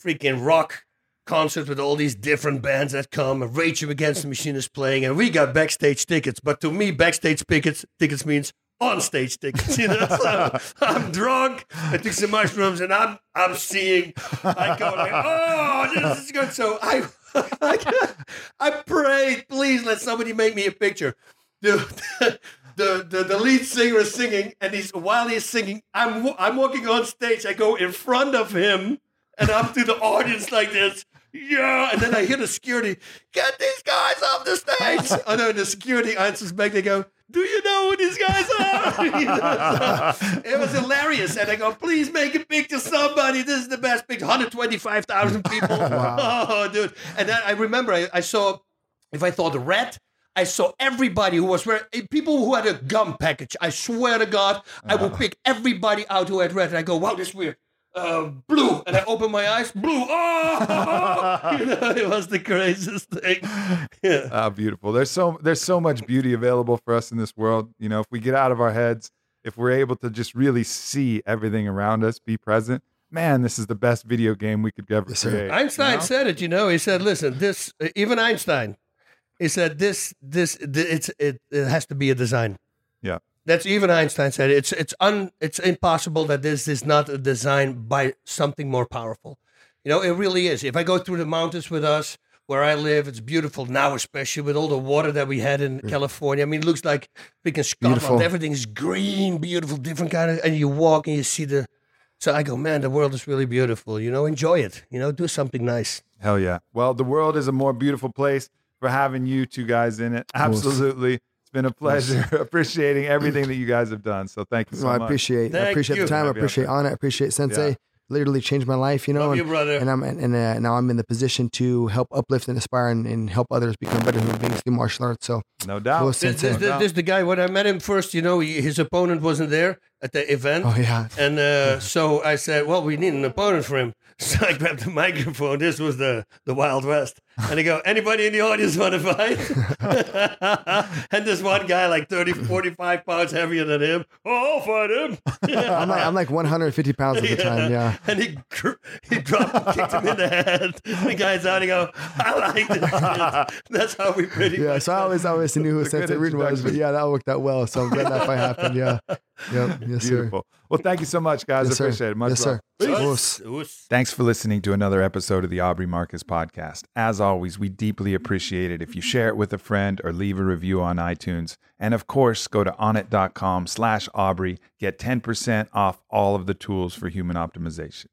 Speaker 2: freaking rock concert with all these different bands that come. And Rage Against the Machine is playing, and we got backstage tickets. But to me, backstage tickets tickets means on stage tickets. You know, so I'm drunk. I took some mushrooms, and I'm I'm seeing. I go like, oh, this is good. So I. I I prayed, please let somebody make me a picture. The, the, the, the lead singer is singing, and he's while he's singing, I'm I'm walking on stage. I go in front of him, and I'm to the audience like this. Yeah, and then I hear the security, get these guys off the stage. and then the security answers back. They go, do you know who these guys are? You know, so it was hilarious. And I go, please make a picture, somebody. This is the best picture. 125,000 people. Oh, dude. And then I remember I, I saw, if I thought red, I saw everybody who was wearing, eh, people who had a gum package. I swear to God, I will pick everybody out who had red. And I go, wow, this is weird. Uh, blue. And I open my eyes, blue. Oh, you know, it was the craziest thing. Yeah.
Speaker 1: Ah, beautiful. There's so there's so much beauty available for us in this world. You know, if we get out of our heads, if we're able to just really see everything around us, be present, man, this is the best video game we could ever
Speaker 3: Yes,
Speaker 1: create.
Speaker 2: Einstein
Speaker 1: you know?
Speaker 2: said it. You know, he said, "Listen, this even Einstein." He said, "This, this, th- it's it, it has to be a design."
Speaker 1: Yeah.
Speaker 2: That's even Einstein said it's it's un it's impossible that this is not a design by something more powerful. You know, it really is. If I go through the mountains with us where I live, it's beautiful now, especially with all the water that we had in mm. California. I mean, it looks like freaking Scotland.
Speaker 3: Beautiful.
Speaker 2: Everything's green, beautiful, different kind of. And you walk and you see the. So I go, man, the world is really beautiful. You know, enjoy it. You know, do something nice.
Speaker 1: Hell yeah. Well, the world is a more beautiful place for having you two guys in it. Absolutely. It's been a pleasure appreciating everything that you guys have done. So thank you so
Speaker 3: No, I
Speaker 1: much.
Speaker 3: appreciate I
Speaker 2: Thank
Speaker 3: appreciate
Speaker 2: you.
Speaker 3: the time. I appreciate
Speaker 1: out
Speaker 3: Anna. I appreciate Sensei.
Speaker 1: Yeah.
Speaker 3: Literally changed my life, you know.
Speaker 2: Love
Speaker 3: and,
Speaker 2: you, brother.
Speaker 3: and I'm and, and uh, now I'm in the position to help uplift and inspire and, and help others become better human beings through martial arts. So
Speaker 1: no doubt.
Speaker 3: Well,
Speaker 2: This,
Speaker 3: Sensei.
Speaker 2: this, this, this the guy. When I met him first, you know, he, his opponent wasn't there at the event,
Speaker 3: oh yeah,
Speaker 2: and uh, so I said, "Well, we need an opponent for him." So I grabbed the microphone. This was the the Wild West, and I go, "Anybody in the audience want to fight?" and this one guy, like 30, 45 pounds heavier than him, oh, I'll fight him.
Speaker 3: I'm like I'm like 150 pounds at the time. Yeah.
Speaker 2: And he he dropped, kicked him in the head. The guy's out. He go, "I like this." That's how we pretty
Speaker 3: Yeah, so I always always knew who
Speaker 1: It's a good
Speaker 3: Sensei Rutten was, but yeah, that worked out well. So I'm glad that fight happened. Yeah, yep, yes, sir.
Speaker 1: Beautiful. Well, thank you so much, guys.
Speaker 3: Yes, sir.
Speaker 1: appreciate it. Much
Speaker 3: yes,
Speaker 1: love.
Speaker 3: sir.
Speaker 2: Us.
Speaker 3: Us.
Speaker 2: Us.
Speaker 1: Thanks for listening to another episode of the Aubrey Marcus podcast. As always, we deeply appreciate it if you share it with a friend or leave a review on iTunes. And of course, go to onnit.com slash Aubrey. Get 10% off all of the tools for human optimization.